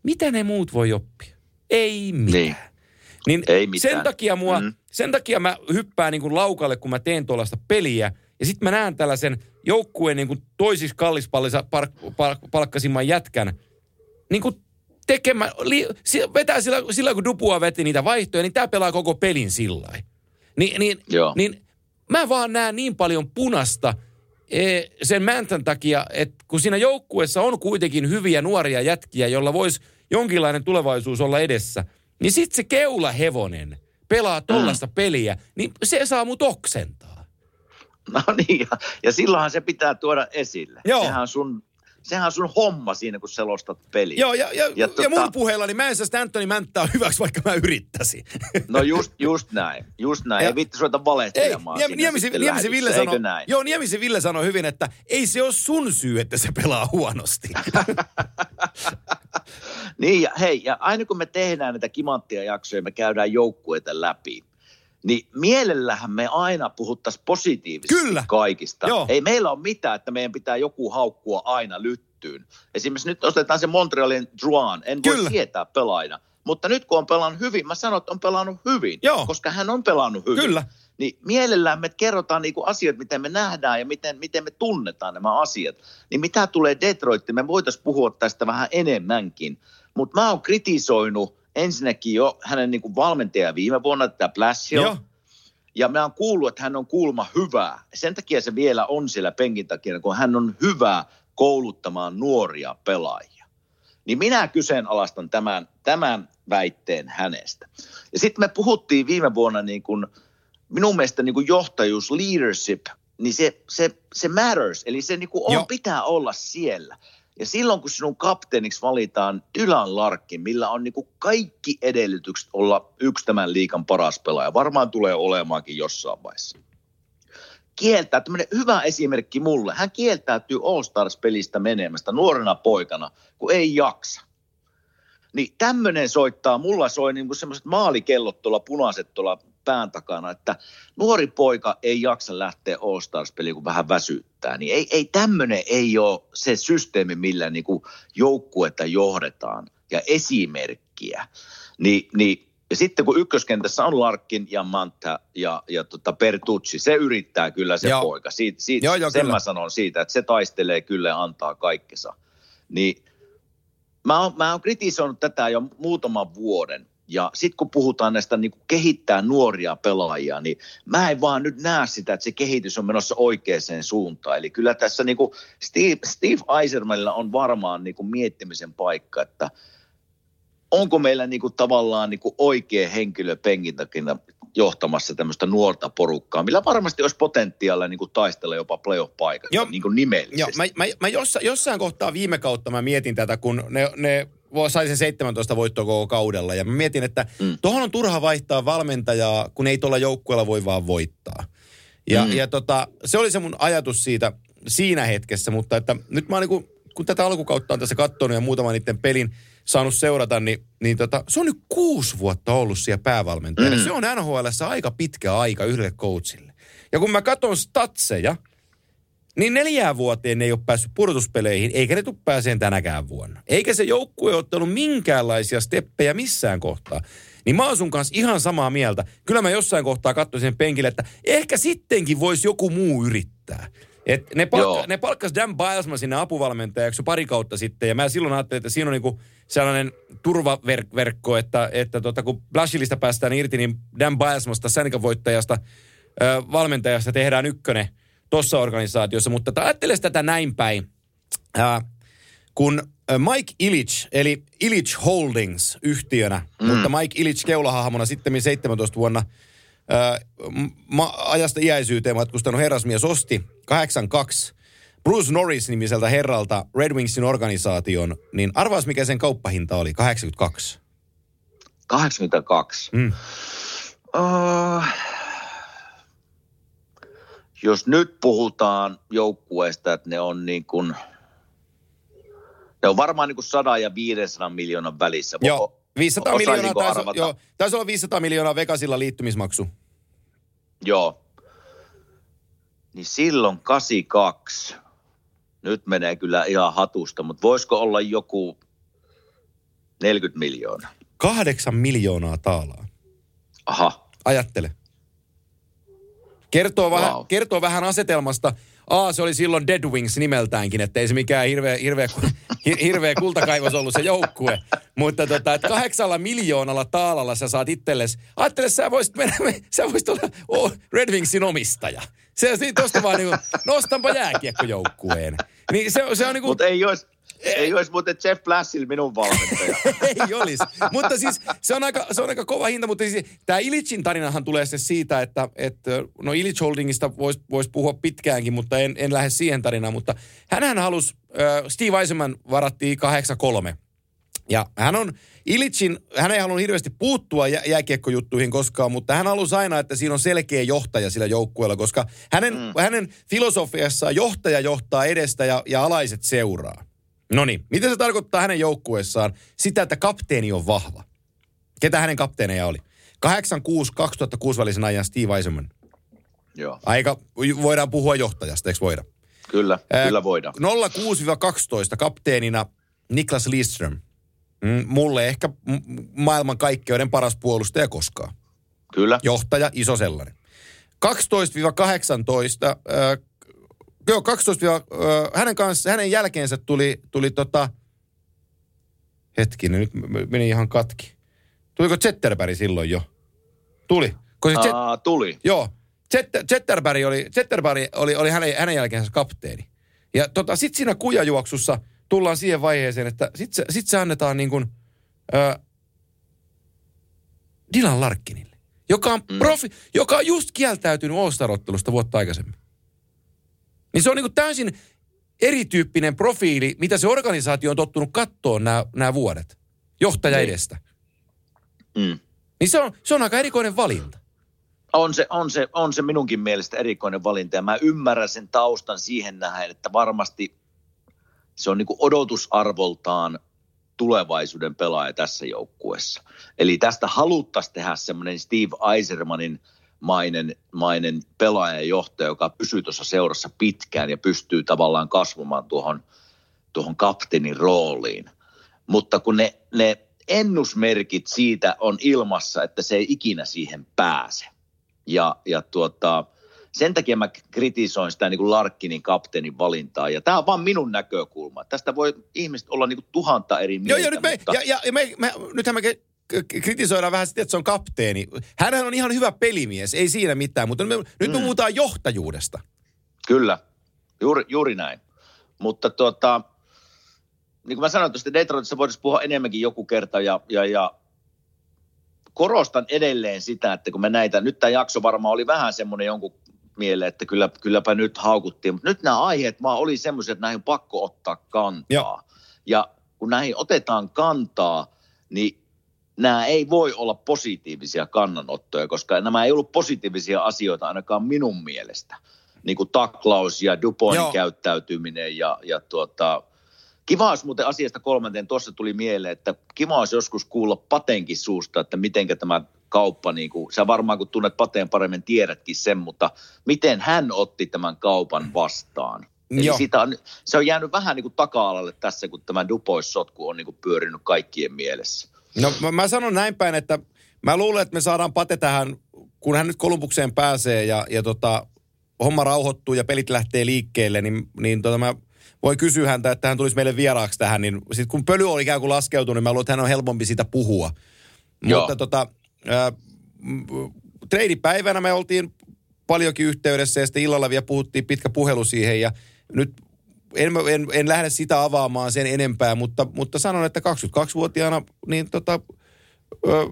mitä ne muut voi oppia? Ei mitään. Niin. Niin Ei mitään. sen takia, mua, mm. Sen takia mä hyppään niin kuin laukalle, kun mä teen tuollaista peliä. Ja sitten mä näen tällaisen joukkueen niin kuin toisiksi kallispallissa par, par, palkkasimman jätkän niin kuin tekemään, li, vetää sillä, sillä, kun Dupua veti niitä vaihtoja, niin tämä pelaa koko pelin sillä. Ni, niin, Joo. niin mä vaan näen niin paljon punasta sen mäntän takia, että kun siinä joukkueessa on kuitenkin hyviä nuoria jätkiä, jolla voisi jonkinlainen tulevaisuus olla edessä, niin sitten se keulahevonen pelaa tollasta mm. peliä, niin se saa mut oksentaa. No niin, ja, ja silloinhan se pitää tuoda esille. Joo. Sehän on sun, sehän on sun homma siinä, kun selostat peliä. Joo, ja, ja, ja, tota... ja tota- mun puheella, niin mä en sitä Anthony Mänttää hyväksi, vaikka mä yrittäisin. No just, just näin, just näin. Ja- Ei vitti ruveta valehtelemaan Niemi, siinä Niemisen, sitten Niemisen Ville sanoi, joo, Niemisen Ville sanoi hyvin, että ei se ole sun syy, että se pelaa huonosti. Niin, ja hei, ja aina kun me tehdään näitä kimanttia jaksoja, me käydään joukkueita läpi, niin mielellähän me aina puhuttaisiin positiivisesti Kyllä. kaikista. Joo. Ei meillä ole mitään, että meidän pitää joku haukkua aina lyttyyn. Esimerkiksi nyt ostetaan se Montrealin Druan, en voi Kyllä. tietää pelaajana. Mutta nyt kun on pelannut hyvin, mä sanon, että on pelannut hyvin, Joo. koska hän on pelannut hyvin. Kyllä. Niin mielellään me kerrotaan niinku asioita, miten me nähdään ja miten, miten me tunnetaan nämä asiat. Niin mitä tulee Detroittiin, me voitaisiin puhua tästä vähän enemmänkin. Mutta mä oon kritisoinut ensinnäkin jo hänen niinku valmentaja viime vuonna, tätä Blashill. Joo. Ja mä oon kuullut, että hän on kuulma hyvää. Sen takia se vielä on siellä penkin takia, kun hän on hyvä kouluttamaan nuoria pelaajia. Niin minä kyseenalaistan tämän, tämän väitteen hänestä. Ja sitten me puhuttiin viime vuonna niin kuin, minun mielestä niin kuin johtajuus, leadership, niin se, se, se matters, eli se niin kuin on, Joo. pitää olla siellä. Ja silloin kun sinun kapteeniksi valitaan Dylan Larkin, millä on niin kuin kaikki edellytykset olla yksi tämän liikan paras pelaaja, varmaan tulee olemaankin jossain vaiheessa. Kieltää, tämmöinen hyvä esimerkki mulle, hän kieltäytyy All Stars-pelistä menemästä nuorena poikana, kun ei jaksa. Niin tämmöinen soittaa, mulla soi niin kuin semmoiset maalikellot tuolla punaiset tuolla pään takana, että nuori poika ei jaksa lähteä All Stars-peliin, kun vähän väsyttää. Niin ei, ei tämmöinen ei ole se systeemi, millä niin kuin joukkuetta johdetaan ja esimerkkiä. Ni, niin, ja sitten kun ykköskentässä on Larkin ja Manta ja, ja tota Bertucci, se yrittää kyllä se Joo. poika. Siitä, siitä, Joo, joo, sen kyllä. mä sanon siitä, että se taistelee kyllä ja antaa kaikkensa. Niin mä oon, mä oon kritisoinut tätä jo muutaman vuoden. Ja sitten kun puhutaan näistä niin kehittää nuoria pelaajia, niin mä en vaan nyt näe sitä, että se kehitys on menossa oikeaan suuntaan. Eli kyllä tässä niin kuin Steve, Steve Eisermanilla on varmaan niin kuin miettimisen paikka, että onko meillä niin kuin tavallaan niin kuin oikea henkilö penkin takina johtamassa tämmöistä nuorta porukkaa, millä varmasti olisi potentiaalia niin kuin taistella jopa playoff-paikasta niin kuin nimellisesti. Joo, mä, mä, mä jossa, jossain kohtaa viime kautta mä mietin tätä, kun ne, ne sai sen 17 voittoa koko kaudella. Ja mä mietin, että Mm. tuohon on turha vaihtaa valmentajaa, kun ei tuolla joukkueella voi vaan voittaa. Ja, Mm. ja tota, se oli se mun ajatus siitä siinä hetkessä, mutta että nyt mä oon niinku, kun tätä alkukautta on tässä katsonut ja muutaman niiden pelin saanut seurata, niin, niin tota, se on nyt kuusi vuotta ollut siellä päävalmentajana. Mm. Se on NHL aika pitkä aika yhdelle coachille. Ja kun mä katson statseja, niin neljään vuoteen ne ei ole päässyt pudotuspeleihin, eikä ne tule pääseen tänäkään vuonna. Eikä se joukkue ole ottanut minkäänlaisia steppejä missään kohtaa. Niin mä oon sun kanssa ihan samaa mieltä. Kyllä mä jossain kohtaa katsoin sen penkille, että ehkä sittenkin voisi joku muu yrittää. Et ne, Joo. palkka, ne palkkas Dan Bilesman sinne apuvalmentajaksi pari kautta sitten, ja mä silloin ajattelin, että siinä on niinku sellainen turvaverkko, että, että tota, kun Blashillista päästään irti, niin Dan Bilesmasta, Sännikan voittajasta, valmentajasta tehdään ykkönen tuossa organisaatiossa, mutta ajattele tätä näin päin. Ää, kun Mike Illich, eli Illich Holdings yhtiönä, mm. mutta Mike Illich keulahahmona sitten 17 vuonna ää, ma- ajasta iäisyyteen matkustanut herrasmies osti 82 Bruce Norris-nimiseltä herralta Red Wingsin organisaation, niin arvaas mikä sen kauppahinta oli, 82. 82. Mm. Uh, jos nyt puhutaan joukkueesta, että ne on niin kuin, ne on varmaan niin kuin 100 ja 500 miljoonan välissä. Joo, 500 osaisinko miljoonaa taisi, arvata? joo, taisi olla 500 miljoonaa Vegasilla liittymismaksu. Joo. Niin silloin 82. Nyt menee kyllä ihan hatusta, mutta voisiko olla joku 40 miljoonaa? Kahdeksan miljoonaa taalaa. Aha. Ajattele. Kertoo, vähän, Wow. kertoo vähän asetelmasta. A, se oli silloin Dead Wings nimeltäänkin, että ei se mikään hirveä, hirveä, hirveä kultakaivos ollut se joukkue. Mutta tota, että kahdeksalla miljoonalla taalalla sä saat itsellesi, ajattele sä voisit, mennä, sä voisit olla oh, Red Wingsin omistaja. Se, se tosta vaan niin kuin, nostanpa jääkiekkojoukkueen. Niin se, se on niin kuin... Mutta ei olisi, ei olisi muuten Jeff Blassil minun valmentaja. ei olisi. Mutta siis se on aika, se on aika kova hinta, mutta siis, tämä Ilitsin tarinahan tulee se siitä, että, että no Illich Holdingista voisi vois puhua pitkäänkin, mutta en, en lähde siihen tarinaan. Mutta hänhän halusi, äh, Steve Eisenman varattiin 8-3. Ja hän on Ilitsin, hän ei halunnut hirveästi puuttua jä, jääkiekkojuttuihin koskaan, mutta hän halusi aina, että siinä on selkeä johtaja sillä joukkueella, koska hänen, mm. hänen filosofiassaan johtaja johtaa edestä ja, ja alaiset seuraa. No niin, mitä se tarkoittaa hänen joukkueessaan? Sitä, että kapteeni on vahva. Ketä hänen kapteeneja oli? 86-2006 välisen ajan Steve Eisenman. Joo. Aika, voidaan puhua johtajasta, eikö voida? Kyllä, Ää, kyllä voidaan. 06-12 kapteenina Niklas Lidström. Mm, mulle ehkä maailman kaikkeuden paras puolustaja koskaan. Kyllä. Johtaja, iso sellainen. 12-18 äh, joo, 12 äh, hänen kanssa, hänen jälkeensä tuli, tuli tota, hetkinen, nyt meni ihan katki. Tuliko Zetterberg silloin jo? Tuli. Koska Zet, Aa, tuli. Joo. Zetterberg oli, Zetterberg oli, oli hänen, hänen jälkeensä kapteeni. Ja tota, sitten siinä kujajuoksussa tullaan siihen vaiheeseen, että sitten se, sit se annetaan niin kuin, äh, Dylan Larkkinille, joka on, mm. profi, joka on just kieltäytynyt All-Star-ottelusta vuotta aikaisemmin. Niin se on niin täysin erityyppinen profiili, mitä se organisaatio on tottunut kattoon nämä, nämä vuodet. Johtaja niin. edestä. Mm. Niin se on, se on aika erikoinen valinta. On se, on, se, on se minunkin mielestä erikoinen valinta ja mä ymmärrän sen taustan siihen nähdä, että varmasti se on niin odotusarvoltaan tulevaisuuden pelaaja tässä joukkueessa. Eli tästä haluttaisiin tehdä semmoinen Steve Eisermanin – mainen, mainen pelaajajohtaja, joka pysyy tuossa seurassa pitkään ja pystyy tavallaan kasvamaan tuohon, tuohon kapteenin rooliin. Mutta kun ne, ne ennusmerkit siitä on ilmassa, että se ei ikinä siihen pääse. Ja, ja tuota, sen takia mä kritisoin sitä niin kuin Larkkinin kapteenin valintaa. Ja tämä on vaan minun näkökulma. Tästä voi ihmiset olla niin kuin tuhanta eri mieltä. Joo, ja, nyt me, mutta... ja, ja, ja me, me, nythän me kritisoidaan vähän sitä, että se on kapteeni. Hänhän on ihan hyvä pelimies, ei siinä mitään, mutta me, nyt me mm. puhutaan johtajuudesta. Kyllä, juuri, juuri näin. Mutta tuota, niin kuin mä sanoin, että Detroitissa voitaisiin puhua enemmänkin joku kerta ja, ja, ja korostan edelleen sitä, että kun me näitä, nyt tämä jakso varmaan oli vähän semmoinen jonkun mieleen, että kyllä, kylläpä nyt haukuttiin, mutta nyt nämä aiheet vaan oli semmoiset, että näihin pakko ottaa kantaa. Joo. Ja kun näihin otetaan kantaa, niin nämä ei voi olla positiivisia kannanottoja, koska nämä ei ollut positiivisia asioita ainakaan minun mielestä. Niin kuin taklaus ja Duponin Joo. käyttäytyminen ja, ja tuota, Kiva olisi muuten asiasta kolmanteen, tuossa tuli mieleen, että kiva olisi joskus kuulla Patenkin suusta, että miten tämä kauppa, niin kuin, sä varmaan kun tunnet Pateen paremmin tiedätkin sen, mutta miten hän otti tämän kaupan vastaan? Eli siitä on, se on jäänyt vähän niin kuin taka-alalle tässä, kun tämä Dupois-sotku on niin kuin pyörinyt kaikkien mielessä. No mä, mä sanon näin päin, että mä luulen, että me saadaan Pate tähän, kun hän nyt Kolumbukseen pääsee ja, ja tota, homma rauhoittuu ja pelit lähtee liikkeelle, niin, niin tota mä voin kysyä häntä, että hän tulisi meille vieraaksi tähän, niin sit kun pöly on ikään kuin laskeutunut, niin mä luulen, että hän on helpompi siitä puhua. Joo. Mutta tota, äh, treidipäivänä me oltiin paljonkin yhteydessä ja sitten illalla vielä puhuttiin pitkä puhelu siihen ja nyt en, en, en lähde sitä avaamaan sen enempää, mutta, mutta sanon, että 22-vuotiaana niin tota, ö,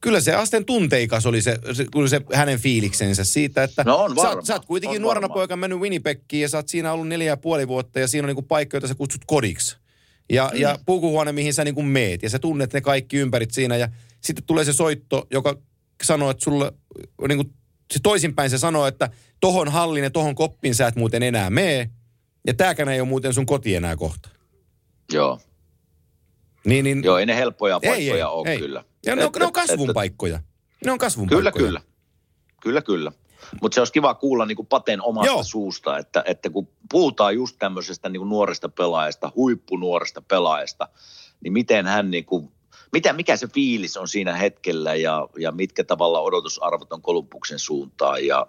kyllä se asten tunteikas oli se, se, se hänen fiiliksensä siitä, että no on varma, sä, sä oot kuitenkin on nuorena varma. poika mennyt Winnipegkiin ja sä oot siinä ollut neljä ja puoli vuotta ja siinä on niinku paikka, jota sä kutsut kodiksi. Ja, mm. ja pukuhuone, mihin sä niinku meet ja sä tunnet ne kaikki ympärit siinä ja sitten tulee se soitto, joka sanoo, että sulle niinku, se toisinpäin se sanoo, että tohon hallin ja tohon koppiin sä et muuten enää mee. Ja tääkään ei ole muuten sun koti enää kohta. Joo. Niin, niin, Joo, ei ne helppoja paikkoja ei, ei, ole ei. kyllä. Ja ne, on, ne on kasvun että, paikkoja. Ne on kasvun kyllä, paikkoja. Kyllä, kyllä. Kyllä, Mutta se olisi kiva kuulla niin kuin Paten omasta Joo. suusta, että, että kun puhutaan just tämmöisestä niin kuin nuoresta pelaajasta, huippunuoresta pelaajasta, niin miten hän niin kuin, mitä, mikä se fiilis on siinä hetkellä ja, ja mitkä tavalla odotusarvot on Kolumbuksen suuntaan. Ja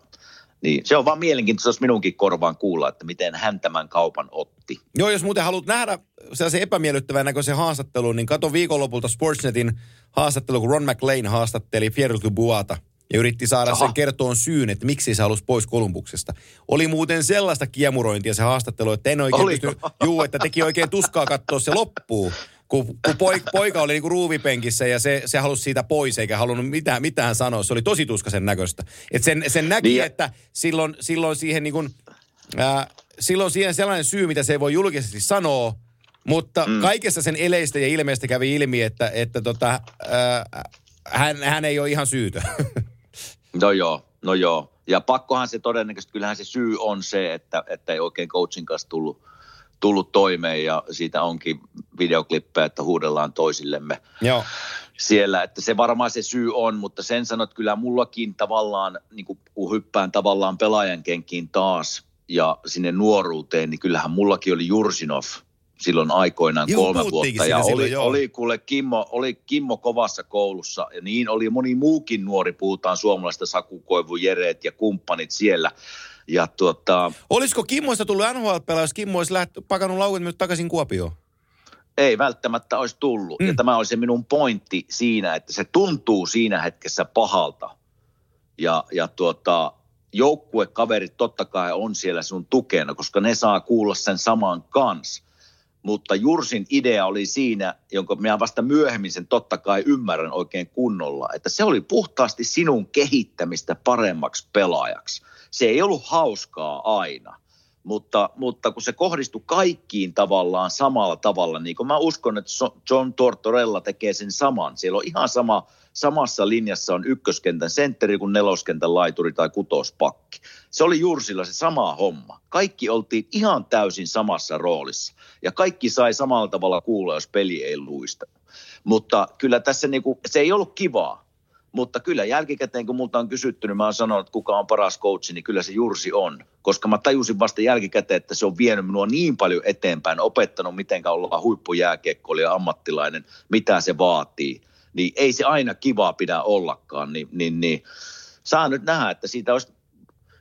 Niin se on vaan mielenkiintoista, jos minunkin korvaan kuulla, että miten hän tämän kaupan otti. Joo, jos muuten haluat nähdä sellaisen epämiellyttävän näköisen haastattelun, niin kato viikonlopulta Sportsnetin haastattelu, kun Ron McLean haastatteli Pierre Dubuata ja yritti saada Aha. sen kertoon syyn, että miksi se halusi pois Kolumbuksesta. Oli muuten sellaista kiemurointia se haastattelu, että en oikein Oliko? pysty, juu, että teki oikein tuskaa katsoa se loppuu. Kun, kun poika, poika oli niinku ruuvipenkissä ja se, se halusi siitä pois eikä halunnut mitään, mitään sanoa. Se oli tosi tuskasen näköistä. Et sen, sen näki, Niin että silloin, silloin siihen niinku, ää, silloin siihen sellainen syy, mitä se ei voi julkisesti sanoa, mutta mm. kaikessa sen eleistä ja ilmeistä kävi ilmi, että, että tota, ää, hän, hän ei ole ihan syytö. No joo, no joo. Ja pakkohan se todennäköisesti, kyllähän se syy on se, että, että ei oikein coachin kanssa tullut, tullut toimeen ja siitä onkin videoklippejä, että huudellaan toisillemme Joo. siellä, että se varmaan se syy on, mutta sen sanot kyllä mullakin tavallaan, niin kuin kun hyppään tavallaan pelaajan kenkiin taas ja sinne nuoruuteen, niin kyllähän mullakin oli Jursinov silloin aikoinaan Joo, kolme vuotta ja oli, silloin, oli kuule Kimmo, oli Kimmo kovassa koulussa ja niin oli moni muukin nuori, puhutaan suomalaista Sakukoivu, Jereet ja kumppanit siellä ja tuota, Olisiko Kimmoista tullut NHL-pelaaja, jos Kimmo olisi läht, pakannut laukut takaisin Kuopioon? ei välttämättä olisi tullut. Mm. Ja tämä oli se minun pointti siinä, että se tuntuu siinä hetkessä pahalta. Ja, ja tuota, joukkuekaverit totta kai on siellä sun tukena, koska ne saa kuulla sen saman kanssa. Mutta Jursin idea oli siinä, jonka minä vasta myöhemmin sen totta kai ymmärrän oikein kunnolla, että se oli puhtaasti sinun kehittämistä paremmaksi pelaajaksi. Se ei ollut hauskaa aina mutta, mutta kun se kohdistui kaikkiin tavallaan samalla tavalla, niin kuin mä uskon, että John Tortorella tekee sen saman. Siellä on ihan sama, samassa linjassa on ykköskentän sentteri kuin neloskentän laituri tai kutospakki. Se oli Jursilla se sama homma. Kaikki oltiin ihan täysin samassa roolissa ja kaikki sai samalla tavalla kuulla, jos peli ei luista. Mutta kyllä tässä niinku, se ei ollut kivaa. Mutta kyllä jälkikäteen, kun multa on kysytty, niin mä oon sanonut, että kuka on paras coachi, niin kyllä se Jursi on. Koska mä tajusin vasta jälkikäteen, että se on vienyt minua niin paljon eteenpäin, opettanut miten ollaan huippujääkiekkoilija ja ammattilainen, mitä se vaatii. Niin ei se aina kivaa pidä ollakaan. Niin, niin, niin. Saa nyt nähdä, että siitä olisi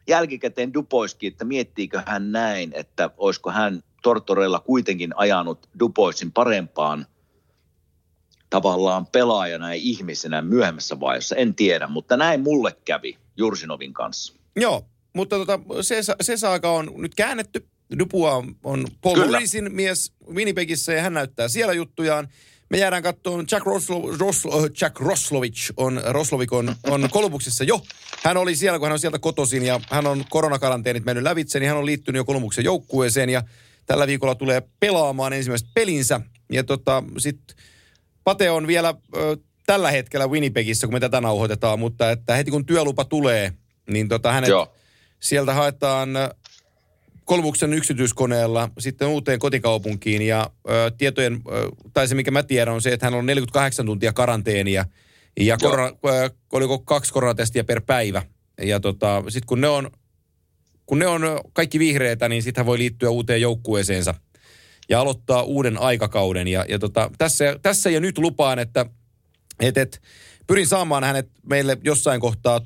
jälkikäteen Dupoiskin, että miettiikö hän näin, että olisiko hän Tortorella kuitenkin ajanut Dupoisin parempaan tavallaan pelaajana ja ihmisenä myöhemmässä vaiheessa. En tiedä, mutta näin mulle kävi Jursinovin kanssa. Joo, mutta tota, se, se saaka on nyt käännetty. Dupua on, on Paul mies Winnipegissä ja hän näyttää siellä juttujaan. Me jäädään katsomaan, Jack, Roslo, Roslo, Jack Roslovic on, Roslovik on, on Kolumbuksessa jo. Hän oli siellä, kun hän on sieltä kotoisin ja hän on koronakaranteenit mennyt lävitse, niin hän on liittynyt jo Kolumbuksen joukkueeseen ja tällä viikolla tulee pelaamaan ensimmäiset pelinsä. Ja tota, sitten Pate on vielä ö, tällä hetkellä Winnipegissä, kun me tätä nauhoitetaan, mutta että heti kun työlupa tulee, niin tota hänet Joo. sieltä haetaan Kolmuksen yksityiskoneella sitten uuteen kotikaupunkiin ja ö, tietojen, ö, tai se mikä mä tiedän on se, että hän on 48 tuntia karanteenia ja korona, ö, oliko kaksi koronatestiä per päivä. Ja tota, sitten kun ne on, kun ne on kaikki vihreitä, niin sitten hän voi liittyä uuteen joukkueeseensa ja aloittaa uuden aikakauden. Ja, ja tota, tässä, tässä ja nyt lupaan, että et, et, pyrin saamaan hänet meille jossain kohtaa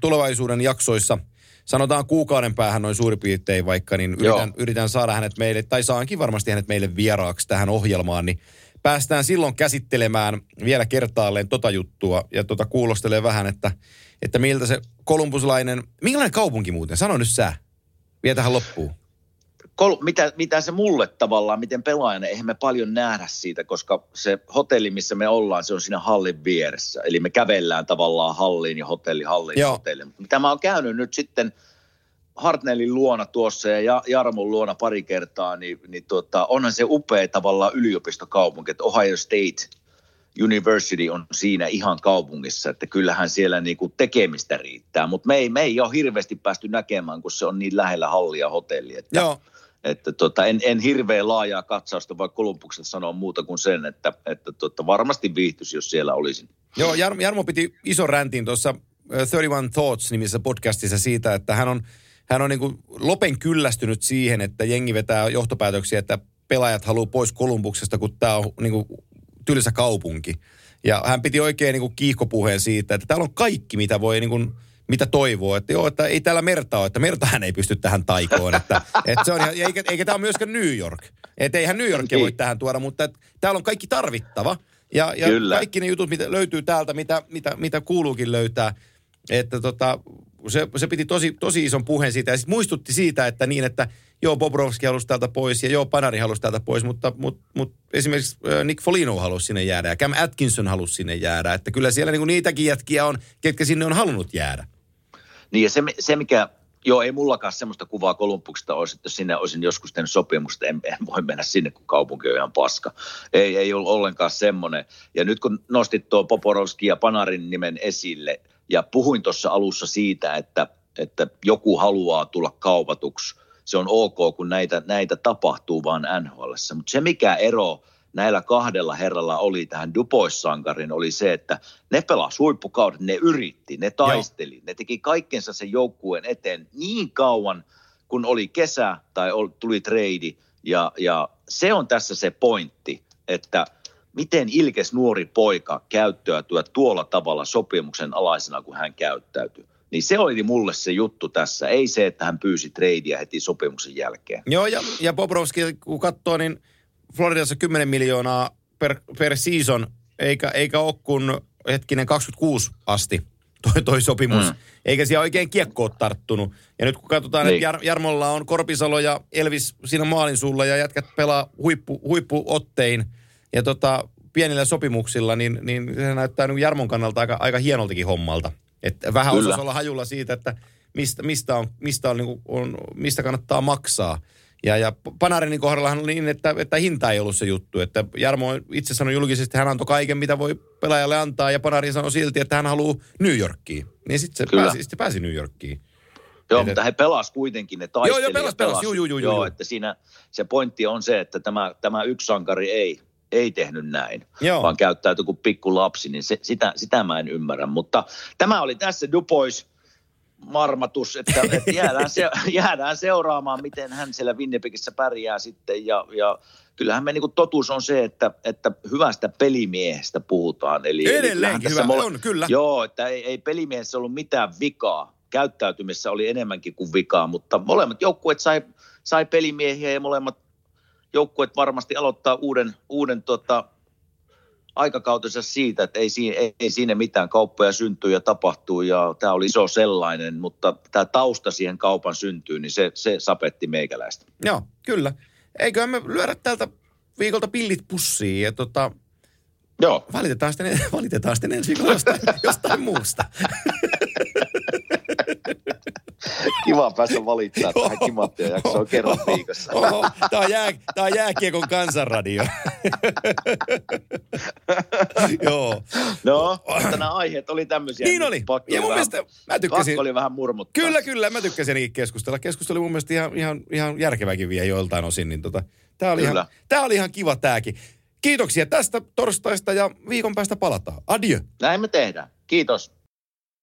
tulevaisuuden jaksoissa, sanotaan kuukauden päähän noin suurin piirtein vaikka, niin Joo. yritän, yritän saada hänet meille, tai saankin varmasti hänet meille vieraaksi tähän ohjelmaan, niin päästään silloin käsittelemään vielä kertaalleen tota juttua ja tota kuulostelee vähän, että, että miltä se kolumbuslainen, minkälainen kaupunki muuten, sano nyt sä, vielä tähän loppuun. Kol, mitä, mitä se mulle tavallaan, miten pelaajana, eihän me paljon nähdä siitä, koska se hotelli, missä me ollaan, se on siinä hallin vieressä. Eli me kävellään tavallaan halliin ja hotelli, halliin ja Joo. hotelli. Mitä mä oon käynyt nyt sitten Hartnellin luona tuossa ja Ja- Jarmon luona pari kertaa, niin, niin tuota, onhan se upea tavallaan yliopistokaupunki, että Ohio State University on siinä ihan kaupungissa, että kyllähän siellä niinku tekemistä riittää, mutta me ei, me ei ole hirveästi päästy näkemään, kun se on niin lähellä hallia hotelli, että, Joo, että tota, en, en hirveän laajaa katsausta voi Kolumbuksesta sanoa muuta kuin sen, että, että tota, varmasti viihtyisi, jos siellä olisin. Joo, Jarmo, Jarmo piti ison räntin tuossa ö, 31 Thoughts-nimisessä podcastissa siitä, että hän on, hän on niin lopen kyllästynyt siihen, että jengi vetää johtopäätöksiä, että pelaajat haluaa pois Kolumbuksesta, kun tämä on niin kuin tylsä kaupunki. Ja hän piti oikein niin kuin kiihkopuheen siitä, että täällä on kaikki, mitä voi niin kuin, mitä toivoo. Että joo, että ei täällä merta ole, että mertahan ei pysty tähän taikoon. Että, että se on, eikä, eikä tämä ole myöskään New York. Että eihän New Yorkia voi tähän tuoda, mutta että täällä on kaikki tarvittava. Ja, ja Kyllä. kaikki ne jutut, mitä löytyy täältä, mitä, mitä, mitä kuuluukin löytää. Että tota, se, se piti tosi, tosi ison puheen siitä ja sitten muistutti siitä, että niin, että joo, Bobrovski halusi täältä pois ja joo, Panari halusi täältä pois, mutta, mutta, mutta esimerkiksi Nick Folino halusi sinne jäädä ja Cam Atkinson halusi sinne jäädä. Että kyllä siellä niin niitäkin jätkiä on, ketkä sinne on halunnut jäädä. Niin ja se, se mikä, joo ei mullakaan semmoista kuvaa Kolumbuksesta olisi, että sinne olisin joskus tehnyt sopimusta, en, en voi mennä sinne, kun kaupunki on ihan paska. Ei, ei ollut ollenkaan semmoinen. Ja nyt kun nostit tuo Poporovski ja Panarin nimen esille, ja puhuin tuossa alussa siitä, että, että joku haluaa tulla kaupatuksi, se on ok, kun näitä, näitä tapahtuu vaan NHL. Mutta se mikä ero näillä kahdella herralla oli tähän Dupois-sankarin, oli se, että ne pelasi huippukaudet, ne yritti, ne taisteli, Joo. ne teki kaikkensa sen joukkueen eteen niin kauan, kun oli kesä tai tuli treidi. Ja, ja se on tässä se pointti, että miten ilkes nuori poika käyttäytyy tuolla tavalla sopimuksen alaisena, kun hän käyttäytyy. Niin se oli mulle se juttu tässä, ei se, että hän pyysi treidiä heti sopimuksen jälkeen. Joo, ja, ja Bobrovski, kun katsoo, niin Floridassa 10 miljoonaa per, per season, eikä, eikä ole kun hetkinen 26 asti toi, toi sopimus. Mm. Eikä siellä oikein kiekko ole tarttunut. Ja nyt kun katsotaan, niin. että Jar, Jarmolla on Korpisalo ja Elvis siinä maalin sulla ja jätkät pelaa huippu, huippuottein ja tota, pienillä sopimuksilla, niin, niin se näyttää niin Jarmon kannalta aika, aika hienoltakin hommalta. Että vähän osaisi olla hajulla siitä, että mistä, mistä, on, mistä, on, niin on, mistä kannattaa maksaa. Ja, ja Panarinin kohdallahan oli niin, että, että hinta ei ollut se juttu. Että Jarmo itse sanoi julkisesti, että hän antoi kaiken, mitä voi pelaajalle antaa. Ja Panarin sanoi silti, että hän haluaa New Yorkiin. Niin sitten se pääsi, sit pääsi New Yorkiin. Joo, et, mutta he pelas kuitenkin, ne taisteli. Joo, joo, pelas, pelas, juu, juu, juu, joo, juu. että siinä se pointti on se, että tämä, tämä yksi sankari ei, ei tehnyt näin, Joo. vaan käyttäytyi kuin pikku lapsi, niin se, sitä, sitä mä en ymmärrä. Mutta tämä oli tässä Dupois marmatus, että, että jäädään, se, jäädään seuraamaan, miten hän siellä Winnipegissä pärjää sitten. Ja, ja kyllähän me niin kuin totuus on se, että, että hyvästä pelimiehestä puhutaan. Eli, eli Edelleenkin hyvä, mole- on kyllä. Joo, että ei, ei pelimiehessä ollut mitään vikaa. Käyttäytymisessä oli enemmänkin kuin vikaa, mutta molemmat joukkueet sai, sai pelimiehiä ja molemmat joukkueet varmasti aloittaa uuden, uuden tota, aikakautensa siitä, että ei, siinä- ei, ei siinä mitään kauppoja syntyy ja tapahtuu ja tämä oli iso sellainen, mutta tämä tausta siihen kaupan syntyy, niin se, se sapetti meikäläistä. Joo, kyllä. Eiköhän me lyödä tältä viikolta pillit pussiin ja tota, Joo, valitetaan sitten, valitetaan sitten ensi viikolla jostain, jostain muusta. kiva päästä valittaa tähän kimanttia jaksoon kerran viikossa. Oho, tämä on, jää, tää on jääkiekon kansanradio. Joo. No, mutta nämä aiheet oli tämmöisiä. Niin oli. pakko Ja mun vähän- mielestä mä tykkäsin. Pakko oli vähän murmuttaa. Kyllä, kyllä. Mä tykkäsin ainakin keskustella. Keskustelu oli mun mielestä ihan, ihan, ihan järkeväkin vielä joiltain osin. Niin tota, tää, oli ihan, tää oli ihan kiva tääkin. Kiitoksia tästä torstaista ja viikon päästä palataan. Adieu. Näin me tehdään. Kiitos.